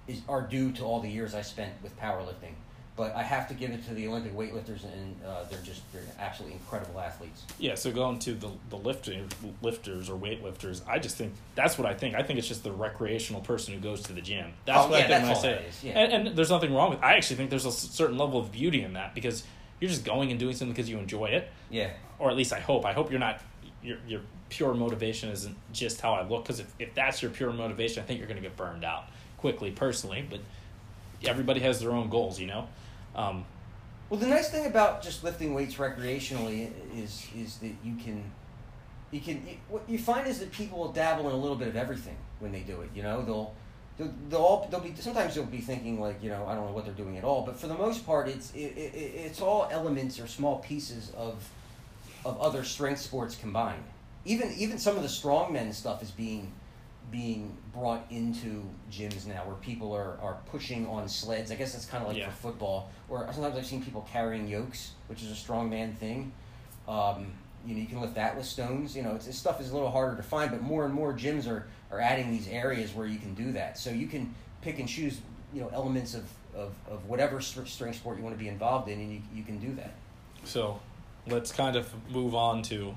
is are due to all the years I spent with powerlifting. But I have to give it to the Olympic weightlifters, and uh, they're just they're absolutely incredible athletes. Yeah, so going to the the lifting lifters or weightlifters, I just think that's what I think. I think it's just the recreational person who goes to the gym. That's Oh, what yeah, I think when I say that it. is, yeah. And, and there's nothing wrong with. I actually think there's a certain level of beauty in that because you're just going and doing something because you enjoy it, Yeah, or at least I hope. I hope you're not your your pure motivation isn't just how I look because if if that's your pure motivation, I think you're going to get burned out quickly personally. But everybody has their own goals, you know. Um, Well, the nice thing about just lifting weights recreationally is is that you can you can you, what you find is that people will dabble in a little bit of everything when they do it. You know, they'll they'll, they'll all they'll be sometimes they'll be thinking like you know I don't know what they're doing at all, but for the most part, it's it, it, it's all elements or small pieces of of other strength sports combined. Even even some of the strongmen stuff is being being brought into gyms now where people are, are pushing on sleds. I guess that's kind of like Yeah. for football. Or sometimes I've seen people carrying yokes, which is a strongman thing. Um, you know, you can lift that with stones. You know, it's, this stuff is a little harder to find, but more and more gyms are, are adding these areas where you can do that. So you can pick and choose, you know, elements of, of, of whatever str- strength sport you want to be involved in, and you, you can do that. So let's kind of move on to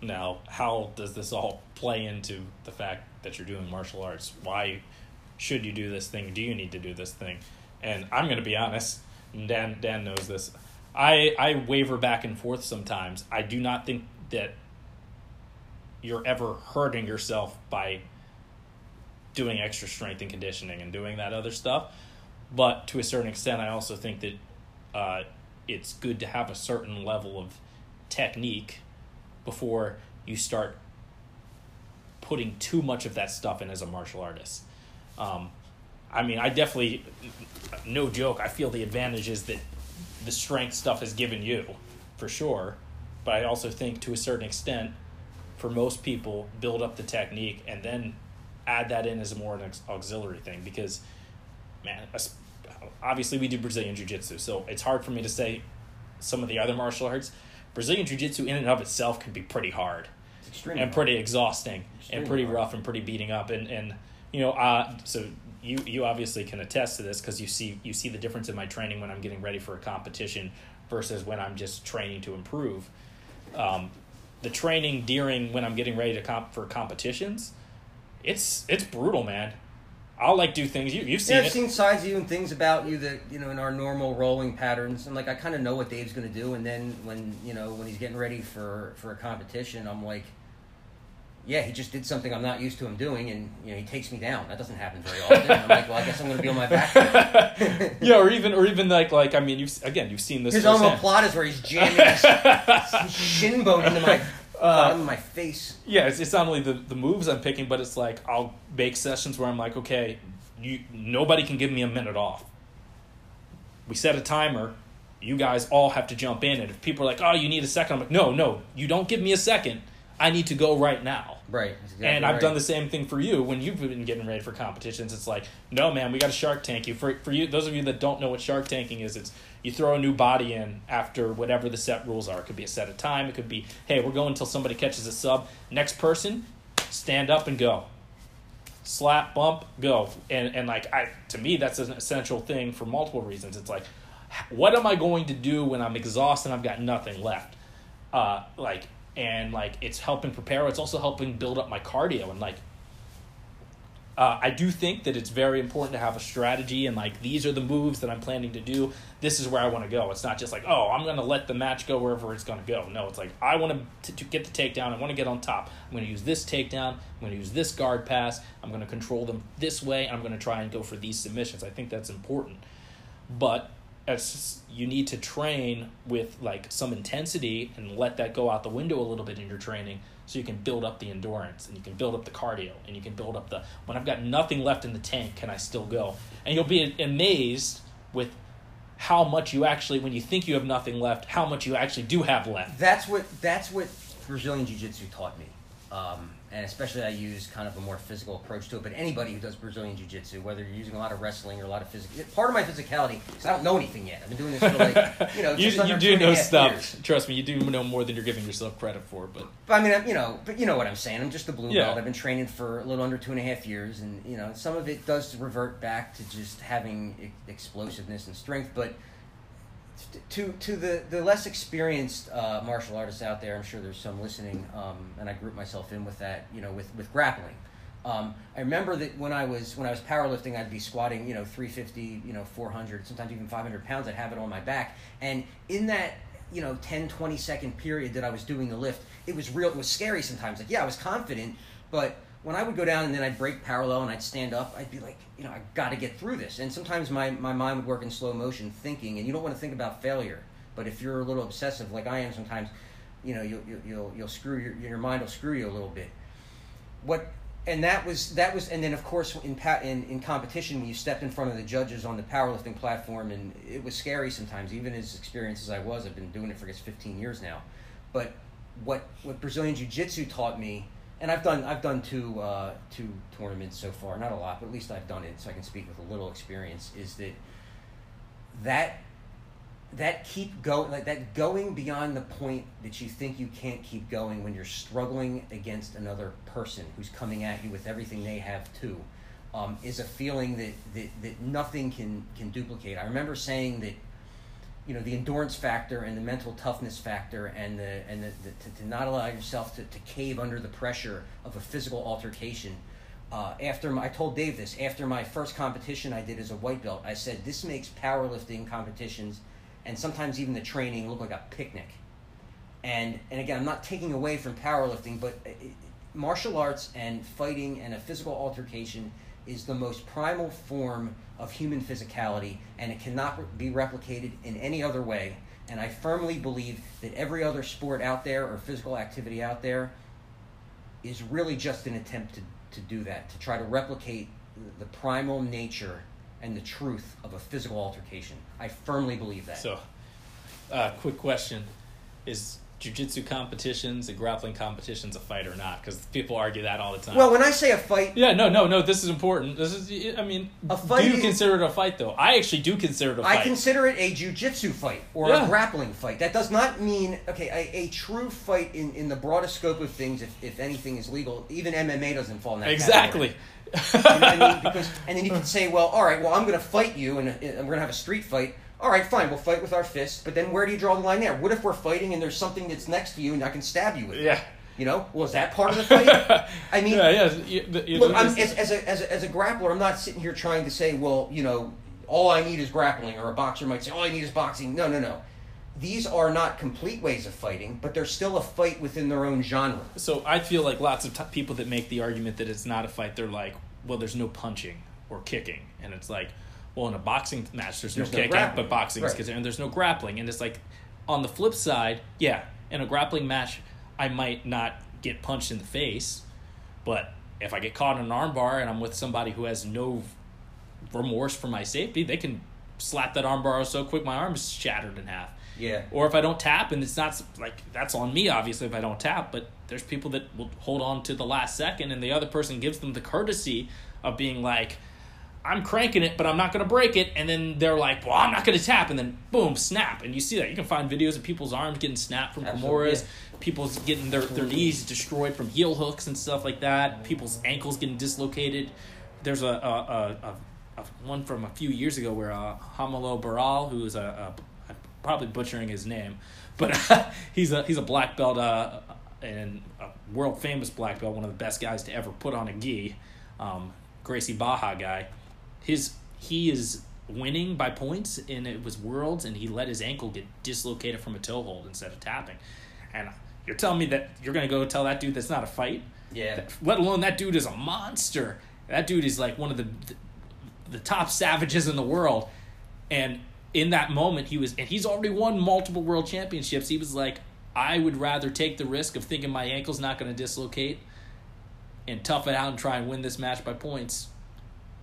now how does this all play into the fact that you're doing martial arts? Why should you do this thing? Do you need to do this thing? And I'm going to be honest, Dan Dan knows this. I I waver back and forth sometimes. I do not think that you're ever hurting yourself by doing extra strength and conditioning and doing that other stuff. But to a certain extent, I also think that uh, it's good to have a certain level of technique before you start putting too much of that stuff in as a martial artist. Um, I mean, I definitely, no joke, I feel the advantages that the strength stuff has given you, for sure. But I also think to a certain extent, for most people, build up the technique and then add that in as a more an auxiliary thing because, man, obviously we do Brazilian Jiu Jitsu, so it's hard for me to say some of the other martial arts. Brazilian Jiu Jitsu, in and of itself, can be pretty hard extremely and pretty exhausting and pretty hard. rough and pretty beating up and and you know uh so you you obviously can attest to this because you see you see the difference in my training when I'm getting ready for a competition versus when I'm just training to improve. Um the training during when I'm getting ready to comp for competitions it's it's brutal man. I'll like do things you you've seen Yeah, I've it. seen sides of you and things about you that you know in our normal rolling patterns, and like I kind of know what Dave's going to do, and then when you know when he's getting ready for for a competition, I'm like, yeah, he just did something I'm not used to him doing, and you know he takes me down. That doesn't happen very often. I'm like, well, I guess I'm going to be on my back. yeah, or even or even like like I mean, you've again you've seen this. His firsthand. omoplata is where he's jamming his, his shin bone into my Uh, into my face. yeah, it's, it's not only the, the moves I'm picking, but it's like I'll make sessions where I'm like, okay, you nobody can give me a minute off. We set a timer. You guys all have to jump in, and if people are like, "Oh, you need a second, I'm like, "No, no, you don't give me a second. I need to go right now." Right. exactly and I've right. done the same thing for you when you've been getting ready for competitions. It's like, no, man, we got to Shark Tank you. For for you, those of you that don't know what Shark Tanking is, it's you throw a new body in after whatever the set rules are. It could be a set of time. It could be, hey, we're going until somebody catches a sub. Next person, stand up and go. Slap, bump, go. And and like I, to me, that's an essential thing for multiple reasons. It's like, what am I going to do when I'm exhausted? and I've got nothing left. Uh, like and like it's helping prepare. It's also helping build up my cardio and like. Uh, I do think that it's very important to have a strategy and like these are the moves that I'm planning to do. This is where I want to go. It's not just like oh I'm to let the match go wherever it's to go. No, it's like I want to to get the takedown. I want to get on top. I'm to use this takedown. I'm to use this guard pass. I'm to control them this way. I'm to try and go for these submissions. I think that's important, but it's you need to train with like some intensity and let that go out the window a little bit in your training so you can build up the endurance and you can build up the cardio and you can build up the when I've got nothing left in the tank can I still go? And you'll be amazed with how much you actually when you think you have nothing left how much you actually do have left. That's what that's what Brazilian Jiu Jitsu taught me, um, and especially I use kind of a more physical approach to it. But anybody who does Brazilian Jiu Jitsu, whether you're using a lot of wrestling or a lot of physical, part of my physicality because I don't know anything yet. I've been doing this for like you know you, you two do know stuff years. trust me you do know more than you're giving yourself credit for but But I mean, I'm- you know, but you know what I'm saying. I'm just a blue Yeah. belt. I've been training for a little under two and a half years, and you know, some of it does revert back to just having explosiveness and strength. But to to the the less experienced uh, martial artists out there, I'm sure there's some listening, um, and I group myself in with that. You know, with with grappling. Um, I remember that when I was when I was powerlifting, I'd be squatting, you know, 350, you know, 400, sometimes even 500 pounds. I'd have it on my back, and in that you know 10 20 second period that i was doing the lift it was real it was scary sometimes like yeah i was confident but when i would go down and then i'd break parallel and i'd stand up i'd be like you know i got to get through this. And sometimes my, my mind would work in slow motion thinking and you don't want to think about failure. But if you're a little obsessive like i am sometimes you know you'll, you'll, you'll, you'll screw your, your mind will screw you a little bit. What and that was that was and then of course in in in competition when you stepped in front of the judges on the powerlifting platform and it was scary sometimes even as experienced as I was I've been doing it for I guess 15 years now. But what what Brazilian jiu-jitsu taught me and I've done I've done two uh, two tournaments so far. Not a lot but at least I've done it so I can speak with a little experience is that that that keep going like that going beyond the point that you think you can't keep going when you're struggling against another person who's coming at you with everything they have too um, is a feeling that, that that nothing can can duplicate. I remember saying that you know the endurance factor and the mental toughness factor and the and the, the to, to not allow yourself to, to cave under the pressure of a physical altercation. Uh, after my, I told Dave this after my first competition I did as a white belt I said this makes powerlifting competitions and sometimes even the training look like a picnic. And and again I'm not taking away from powerlifting but it, it- martial arts and fighting and a physical altercation is the most primal form of human physicality and it cannot be replicated in any other way and I firmly believe that every other sport out there or physical activity out there is really just an attempt to, to do that, to try to replicate the primal nature and the truth of a physical altercation. I firmly believe that. So, uh, quick question: Is jujitsu competitions and grappling competitions a fight or not? Because people argue that all the time. well, when I say a fight, yeah, no, no, no. This is important. This is, I mean, A fight do you is- consider it a fight though? I actually do consider it a fight. I consider it a jujitsu fight or Yeah. a grappling fight. That does not mean okay, a, a true fight in, in the broadest scope of things. If, if anything is legal, even MMA doesn't fall in that exactly. category. Know I mean? Because and then you can say, well, all right, well, I'm going to fight you, and, and we're going to have a street fight. All right, fine, we'll fight with our fists. But then where do you draw the line there? What if we're fighting and there's something that's next to you and I can stab you with? it? yeah. You know, well, is that part of the fight? I mean, yeah, yeah. Look, I'm, as, as, a, as, a, as a grappler, I'm not sitting here trying to say, well, you know, all I need is grappling, or a boxer might say, all I need is boxing. No, no, no. these are not complete ways of fighting, but they're still a fight within their own genre. So I feel like lots of t- people that make the argument that it's not a fight, they're like, well, there's no punching or kicking, and it's like, well, in a boxing match, there's, There's no no kicking, grappling. but boxing is Right. considered, and there's no grappling, and it's like, on the flip side, yeah, in a grappling match, I might not get punched in the face, but if I get caught in an armbar and I'm with somebody who has no remorse for my safety, they can slap that armbar so quick my arm is shattered in half. Yeah. Or if I don't tap, and it's not like that's on me, obviously, if I don't tap, but there's people that will hold on to the last second, and the other person gives them the courtesy of being like, I'm cranking it, but I'm not going to break it. And then they're like, well, I'm not going to tap. And then boom, snap. And you see that. You can find videos of people's arms getting snapped from. Kimuras, people's getting their, their knees destroyed from heel hooks and stuff like that, people's ankles getting dislocated. There's a, a, a, a, one from a few years ago where uh, Hamalo Barral, who is a, a probably butchering his name, but he's a he's a black belt uh, and a world famous black belt, one of the best guys to ever put on a gi, um, Gracie Barra guy. His he is winning by points, and it was worlds, and he let his ankle get dislocated from a toe hold instead of tapping. And you're telling me that you're gonna go tell that dude that's not a fight? Yeah. Let alone that dude is a monster. That dude is like one of the the top savages in the world. And in that moment, he was, and he's already won multiple world championships. He was like, I would rather take the risk of thinking my ankle's not going to dislocate and tough it out and try and win this match by points.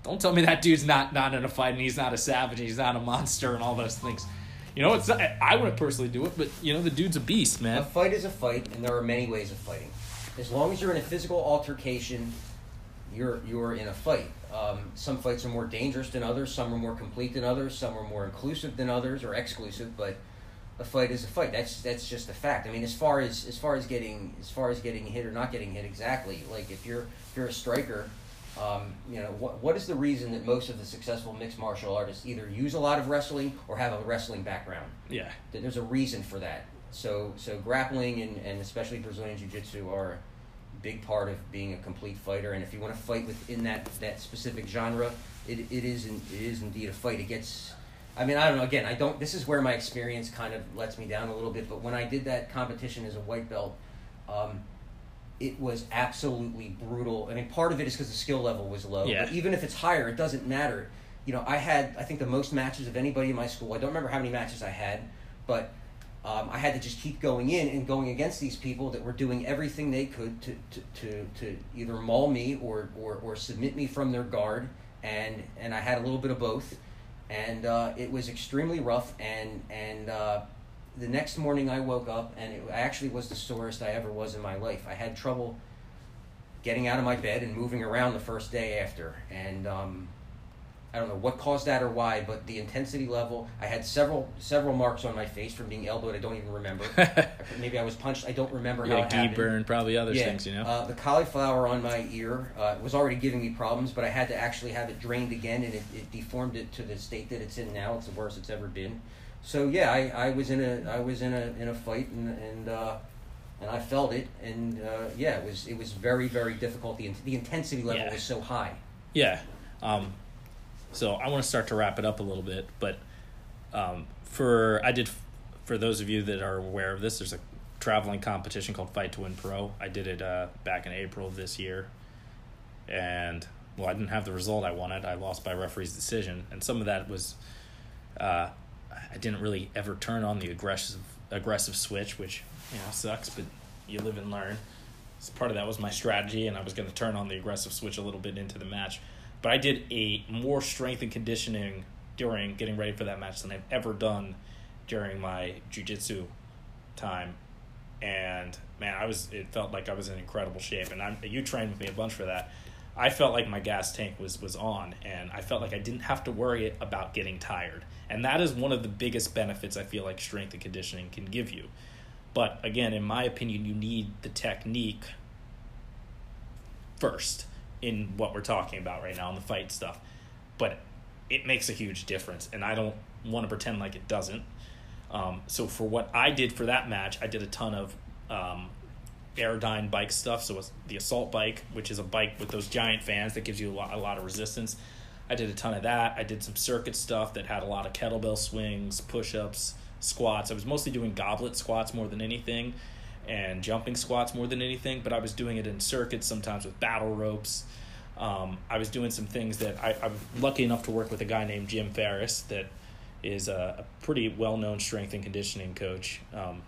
Don't tell me that dude's not not in a fight and he's not a savage, and he's not a monster, and all those things. You know, it's I wouldn't personally do it, but you know, the dude's a beast, man. A fight is a fight, and there are many ways of fighting. As long as you're in a physical altercation, you're you're in a fight. Um, some fights are more dangerous than others. Some are more complete than others. Some are more inclusive than others, or exclusive. But a fight is a fight. That's that's just a fact. I mean, as far as as far as getting as far as getting hit or not getting hit, exactly. Like if you're if you're a striker, um, you know what what is the reason that most of the successful mixed martial artists either use a lot of wrestling or have a wrestling background? Yeah, that there's a reason for that. So so grappling and, and especially Brazilian Jiu Jitsu are a big part of being a complete fighter. And if you want to fight within that, that specific genre, it, it is in, it is indeed a fight. It gets I mean, I don't know. Again, I don't. This is where my experience kind of lets me down a little bit. But when I did that competition as a white belt, um, it was absolutely brutal. I mean, part of it is because the skill level was low. Yeah. But even if it's higher, it doesn't matter. You know, I had I think the most matches of anybody in my school. I don't remember how many matches I had, but um, I had to just keep going in and going against these people that were doing everything they could to to, to, to either maul me or, or, or submit me from their guard, and and I had a little bit of both, and uh, it was extremely rough. And and uh, the next morning I woke up and it actually was the sorest I ever was in my life. I had trouble getting out of my bed and moving around the first day after, and um, I don't know what caused that or why, but the intensity level. I had several several marks on my face from being elbowed. I don't even remember. Maybe I was punched. I don't remember how yeah, it gi happened. burn, probably other Yeah, things, you know. uh, the cauliflower on my ear uh, was already giving me problems, but I had to actually have it drained again, and it, it deformed it to the state that it's in now. It's the worst it's ever been. So yeah, I, I was in a I was in a in a fight, and and uh, and I felt it, and uh, yeah, it was it was very very difficult. The the intensity level Yeah. was so high. Yeah. Um, so I want to start to wrap it up a little bit, but um, for I did for those of you that are aware of this, there's a traveling competition called Fight to Win Pro. I did it uh, back in April of this year, and well, I didn't have the result I wanted. I lost by referee's decision, and some of that was uh, I didn't really ever turn on the aggressive aggressive switch, which you know sucks, but you live and learn. So part of that was my strategy, and I was going to turn on the aggressive switch a little bit into the match. But I did a more strength and conditioning during getting ready for that match than I've ever done during my jujitsu time. And man, I was it felt like I was in incredible shape. And I'm, you trained with me a bunch for that. I felt like my gas tank was was on, and I felt like I didn't have to worry about getting tired. And that is one of the biggest benefits I feel like strength and conditioning can give you. But again, in my opinion, you need the technique first in what we're talking about right now in the fight stuff. But it makes a huge difference, and I don't want to pretend like it doesn't. Um, so for what I did for that match, I did a ton of um, Airdyne bike stuff. So it's the assault bike, which is a bike with those giant fans that gives you a lot, a lot of resistance. I did a ton of that. I did some circuit stuff that had a lot of kettlebell swings, push ups, squats. I was mostly doing goblet squats more than anything, and jumping squats more than anything. But I was doing it in circuits sometimes with battle ropes. Um, I was doing some things that I, I'm lucky enough to work with a guy named Jim Ferris that is a, a pretty well known strength and conditioning coach. Um,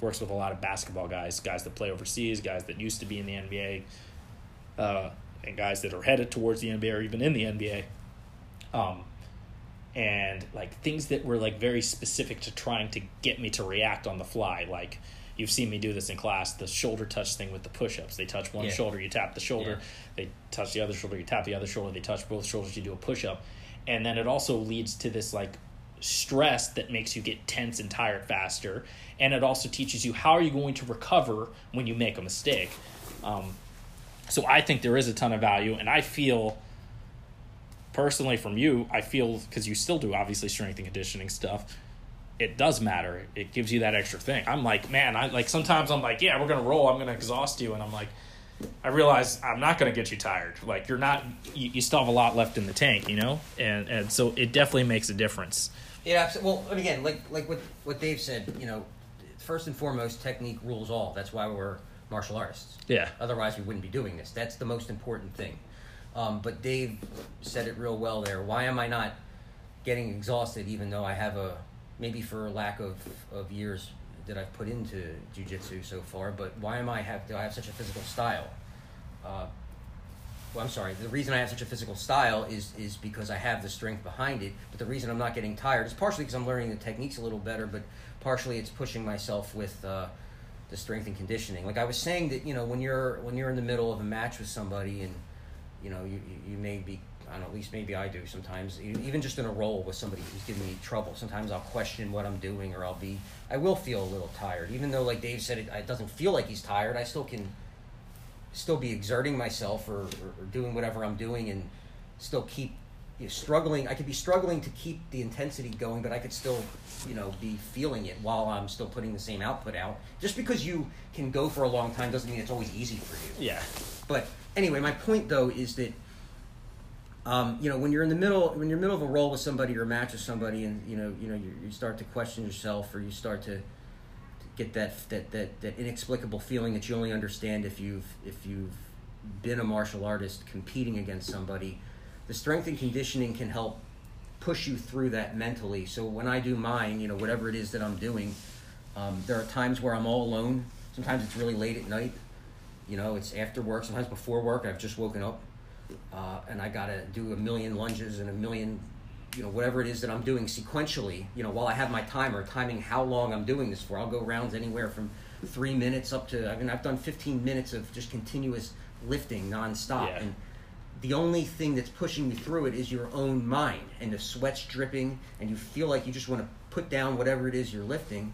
works with a lot of basketball guys, guys that play overseas, guys that used to be in the NBA, uh, and guys that are headed towards the NBA or even in the NBA. Um, and like things that were like very specific to trying to get me to react on the fly, like you've seen me do this in class the shoulder touch thing with the push-ups. They touch one Yeah. shoulder you tap the shoulder. They touch the other shoulder you tap the other shoulder. They touch both shoulders you do a push-up. And then it also leads to this like stress that makes you get tense and tired faster. And it also teaches you how are you going to recover when you make a mistake. Um, so i think there is a ton of value and i feel personally from you i feel because you still do obviously strength and conditioning stuff it does matter. It gives you that extra thing. I'm like man i like sometimes i'm like yeah we're gonna roll i'm gonna exhaust you and i'm like i realize i'm not gonna get you tired. Like you're not you, you still have a lot left in the tank you know? And and so it definitely makes a difference Yeah, absolutely. Well, and again, like like what what Dave said, you know, first and foremost, technique rules all. That's why we're martial artists. yeah Otherwise, we wouldn't be doing this. That's the most important thing. Um, but Dave said it real well there. Why am I not getting exhausted, even though I have a maybe for lack of, of years that I've put into jujitsu so far? But why am I have do I have such a physical style? Uh, well, I'm sorry. The reason I have such a physical style is is because I have the strength behind it. But the reason I'm not getting tired is partially because I'm learning the techniques a little better, but partially it's pushing myself with uh, the strength and conditioning. Like I was saying that you know when you're when you're in the middle of a match with somebody and you know you you- may be I don't know at least maybe I do sometimes even just in a roll with somebody who's giving me trouble. Sometimes I'll question what I'm doing or I'll be I will feel a little tired even though like Dave said it, it doesn't feel like he's tired. I still can still be exerting myself or, or, or doing whatever I'm doing and still keep you know, struggling. I could be struggling to keep the intensity going, but I could still, you know, be feeling it while I'm still putting the same output out. Just because you can go for a long time doesn't mean it's always easy for you. yeah But anyway, my point though is that, um, you know, when you're in the middle, when you're in the middle of a roll with somebody or a match with somebody, and you know, you know, you, you start to question yourself, or you start to get that, that that that inexplicable feeling that you only understand if you've if you've been a martial artist competing against somebody. The strength and conditioning can help push you through that mentally. So when I do mine, you know, whatever it is that I'm doing, um, there are times where I'm all alone. Sometimes it's really late at night. You know, it's after work. Sometimes before work, I've just woken up, uh, and I gotta do a million lunges and a million, you know, whatever it is that I'm doing sequentially. You know, while I have my timer, timing how long I'm doing this for. I'll go rounds anywhere from three minutes up to. I mean, I've done 15 minutes of just continuous lifting nonstop, Yeah. and the only thing that's pushing me through it is your own mind and the sweat's dripping and you feel like you just want to put down whatever it is you're lifting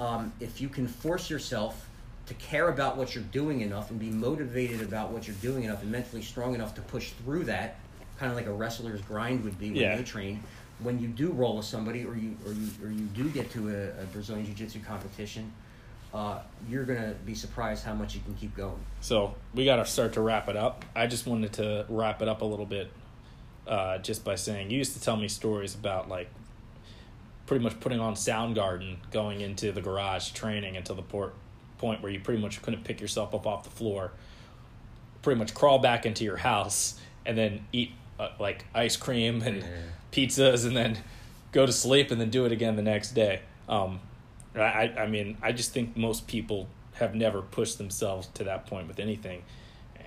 um, if you can force yourself to care about what you're doing enough and be motivated about what you're doing enough and mentally strong enough to push through that kind of like a wrestler's grind would be when Yeah. they train when you do roll with somebody or you or you or you do get to a, a Brazilian jiu-jitsu competition uh, you're gonna be surprised how much you can keep going So we got to start to wrap it up. I just wanted to wrap it up a little bit, uh, just by saying you used to tell me stories about like pretty much putting on Soundgarden, going into the garage, training until the port, point where you pretty much couldn't pick yourself up off the floor, pretty much crawl back into your house and then eat uh, like ice cream and Yeah. pizzas and then go to sleep and then do it again the next day. Um, I, I mean, I just think most people have never pushed themselves to that point with anything.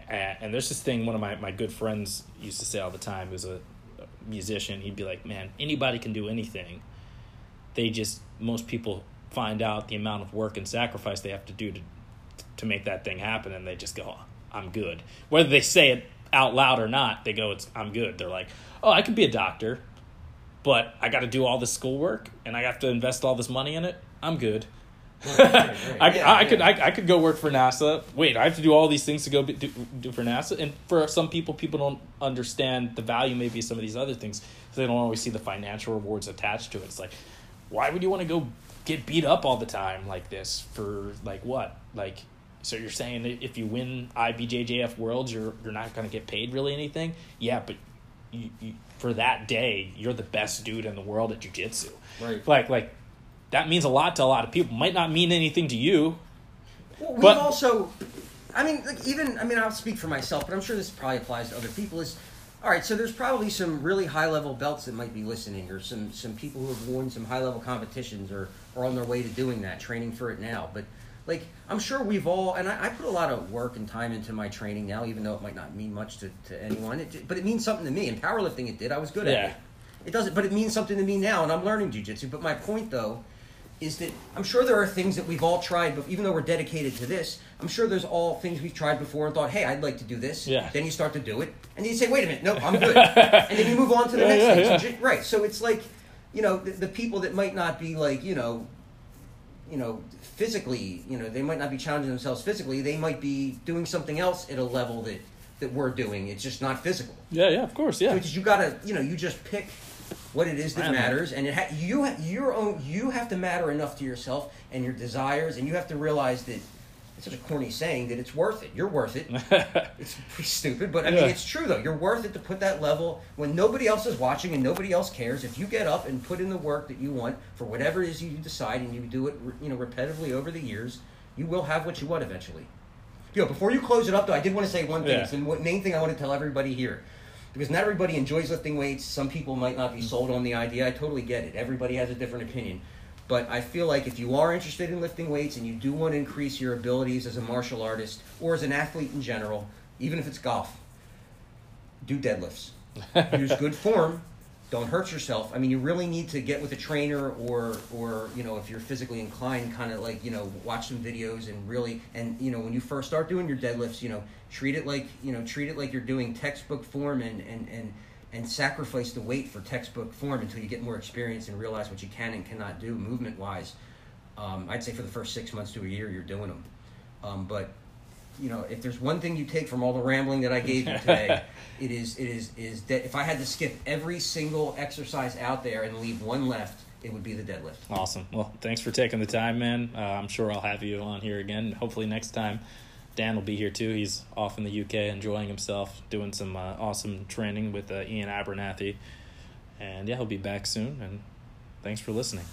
A- And there's this thing one of my, my good friends used to say all the time, who's a a musician. He'd be like, man, anybody can do anything. They just, most people find out the amount of work and sacrifice they have to do to, to make that thing happen. And they just go, "Oh, I'm good. Whether they say it out loud or not, they go, it's, I'm good. They're like, oh, I could be a doctor but I got to do all this schoolwork and I have to invest all this money in it. I'm good. Right, right, right. I, Yeah, I yeah. could I, I could go work for NASA. Wait, I have to do all these things to go be, do, do for NASA. And for some people, people don't understand the value maybe of some of these other things. So they don't always see the financial rewards attached to it. It's like, why would you want to go get beat up all the time like this for like what? Like, so you're saying that if you win IBJJF Worlds, you're you're not going to get paid really anything? Yeah, but you, you, for that day, you're the best dude in the world at jujitsu. Right. Like like that means a lot to a lot of people. Might not mean anything to you. Well, we've But- also, I mean, like even I mean, I'll speak for myself, but I'm sure this probably applies to other people. Is all right. So there's probably some really high level belts that might be listening, or some some people who have won some high level competitions, or are on their way to doing that, training for it now. But like, I'm sure we've all, and I, I put a lot of work and time into my training now, even though it might not mean much to, to anyone. It, but it means something to me. In powerlifting, it did. I was good Yeah. at it. It doesn't, but it means something to me now, and I'm learning jujitsu. But my point, though, is that I'm sure there are things that we've all tried, but even though we're dedicated to this, I'm sure there's all things we've tried before and thought, hey, I'd like to do this. Yeah. Then you start to do it, and then you say, wait a minute, nope, I'm good, and then you move on to the Yeah, next yeah, thing. So right. So it's like, you know, the, the people that might not be like, you know, you know, physically, you know, they might not be challenging themselves physically. They might be doing something else at a level that that we're doing. It's just not physical. Yeah, yeah, of course, yeah. Because you gotta, you know, you just pick what it is that matters, and it ha- you ha- your own you have to matter enough to yourself and your desires, and you have to realize that it's such a corny saying that it's worth it. You're worth it. It's pretty stupid, but I mean Yeah. it's true though. You're worth it to put that level when nobody else is watching and nobody else cares. If you get up and put in the work that you want for whatever it is you decide, and you do it, you know, repetitively over the years, you will have what you want eventually. You know, before you close it up, though, I did want to say one thing. Yeah. It's the main thing I want to tell everybody here, because not everybody enjoys lifting weights. Some people might not be sold on the idea. I totally get it. Everybody has a different opinion. But I feel like if you are interested in lifting weights and you do want to increase your abilities as a martial artist or as an athlete in general, even if it's golf, do deadlifts. Use good form. Don't hurt yourself. I mean, you really need to get with a trainer or, or you know, if you're physically inclined, kind of like you know, watch some videos and really, and you know, when you first start doing your deadlifts, you know, treat it like you know, treat it like you're doing textbook form and and and and sacrifice the weight for textbook form until you get more experience and realize what you can and cannot do movement wise. Um, I'd say for the first six months to a year, you're doing them. Um, but you know, if there's one thing you take from all the rambling that I gave you today, it is it is is that if I had to skip every single exercise out there and leave one left, it would be the deadlift. Awesome. Well, thanks for taking the time, man. Uh, I'm sure I'll have you on here again. Hopefully next time. Dan will be here too. He's off in the UK enjoying himself, doing some uh, awesome training with uh, Ian Abernathy. And yeah, he'll be back soon. And thanks for listening.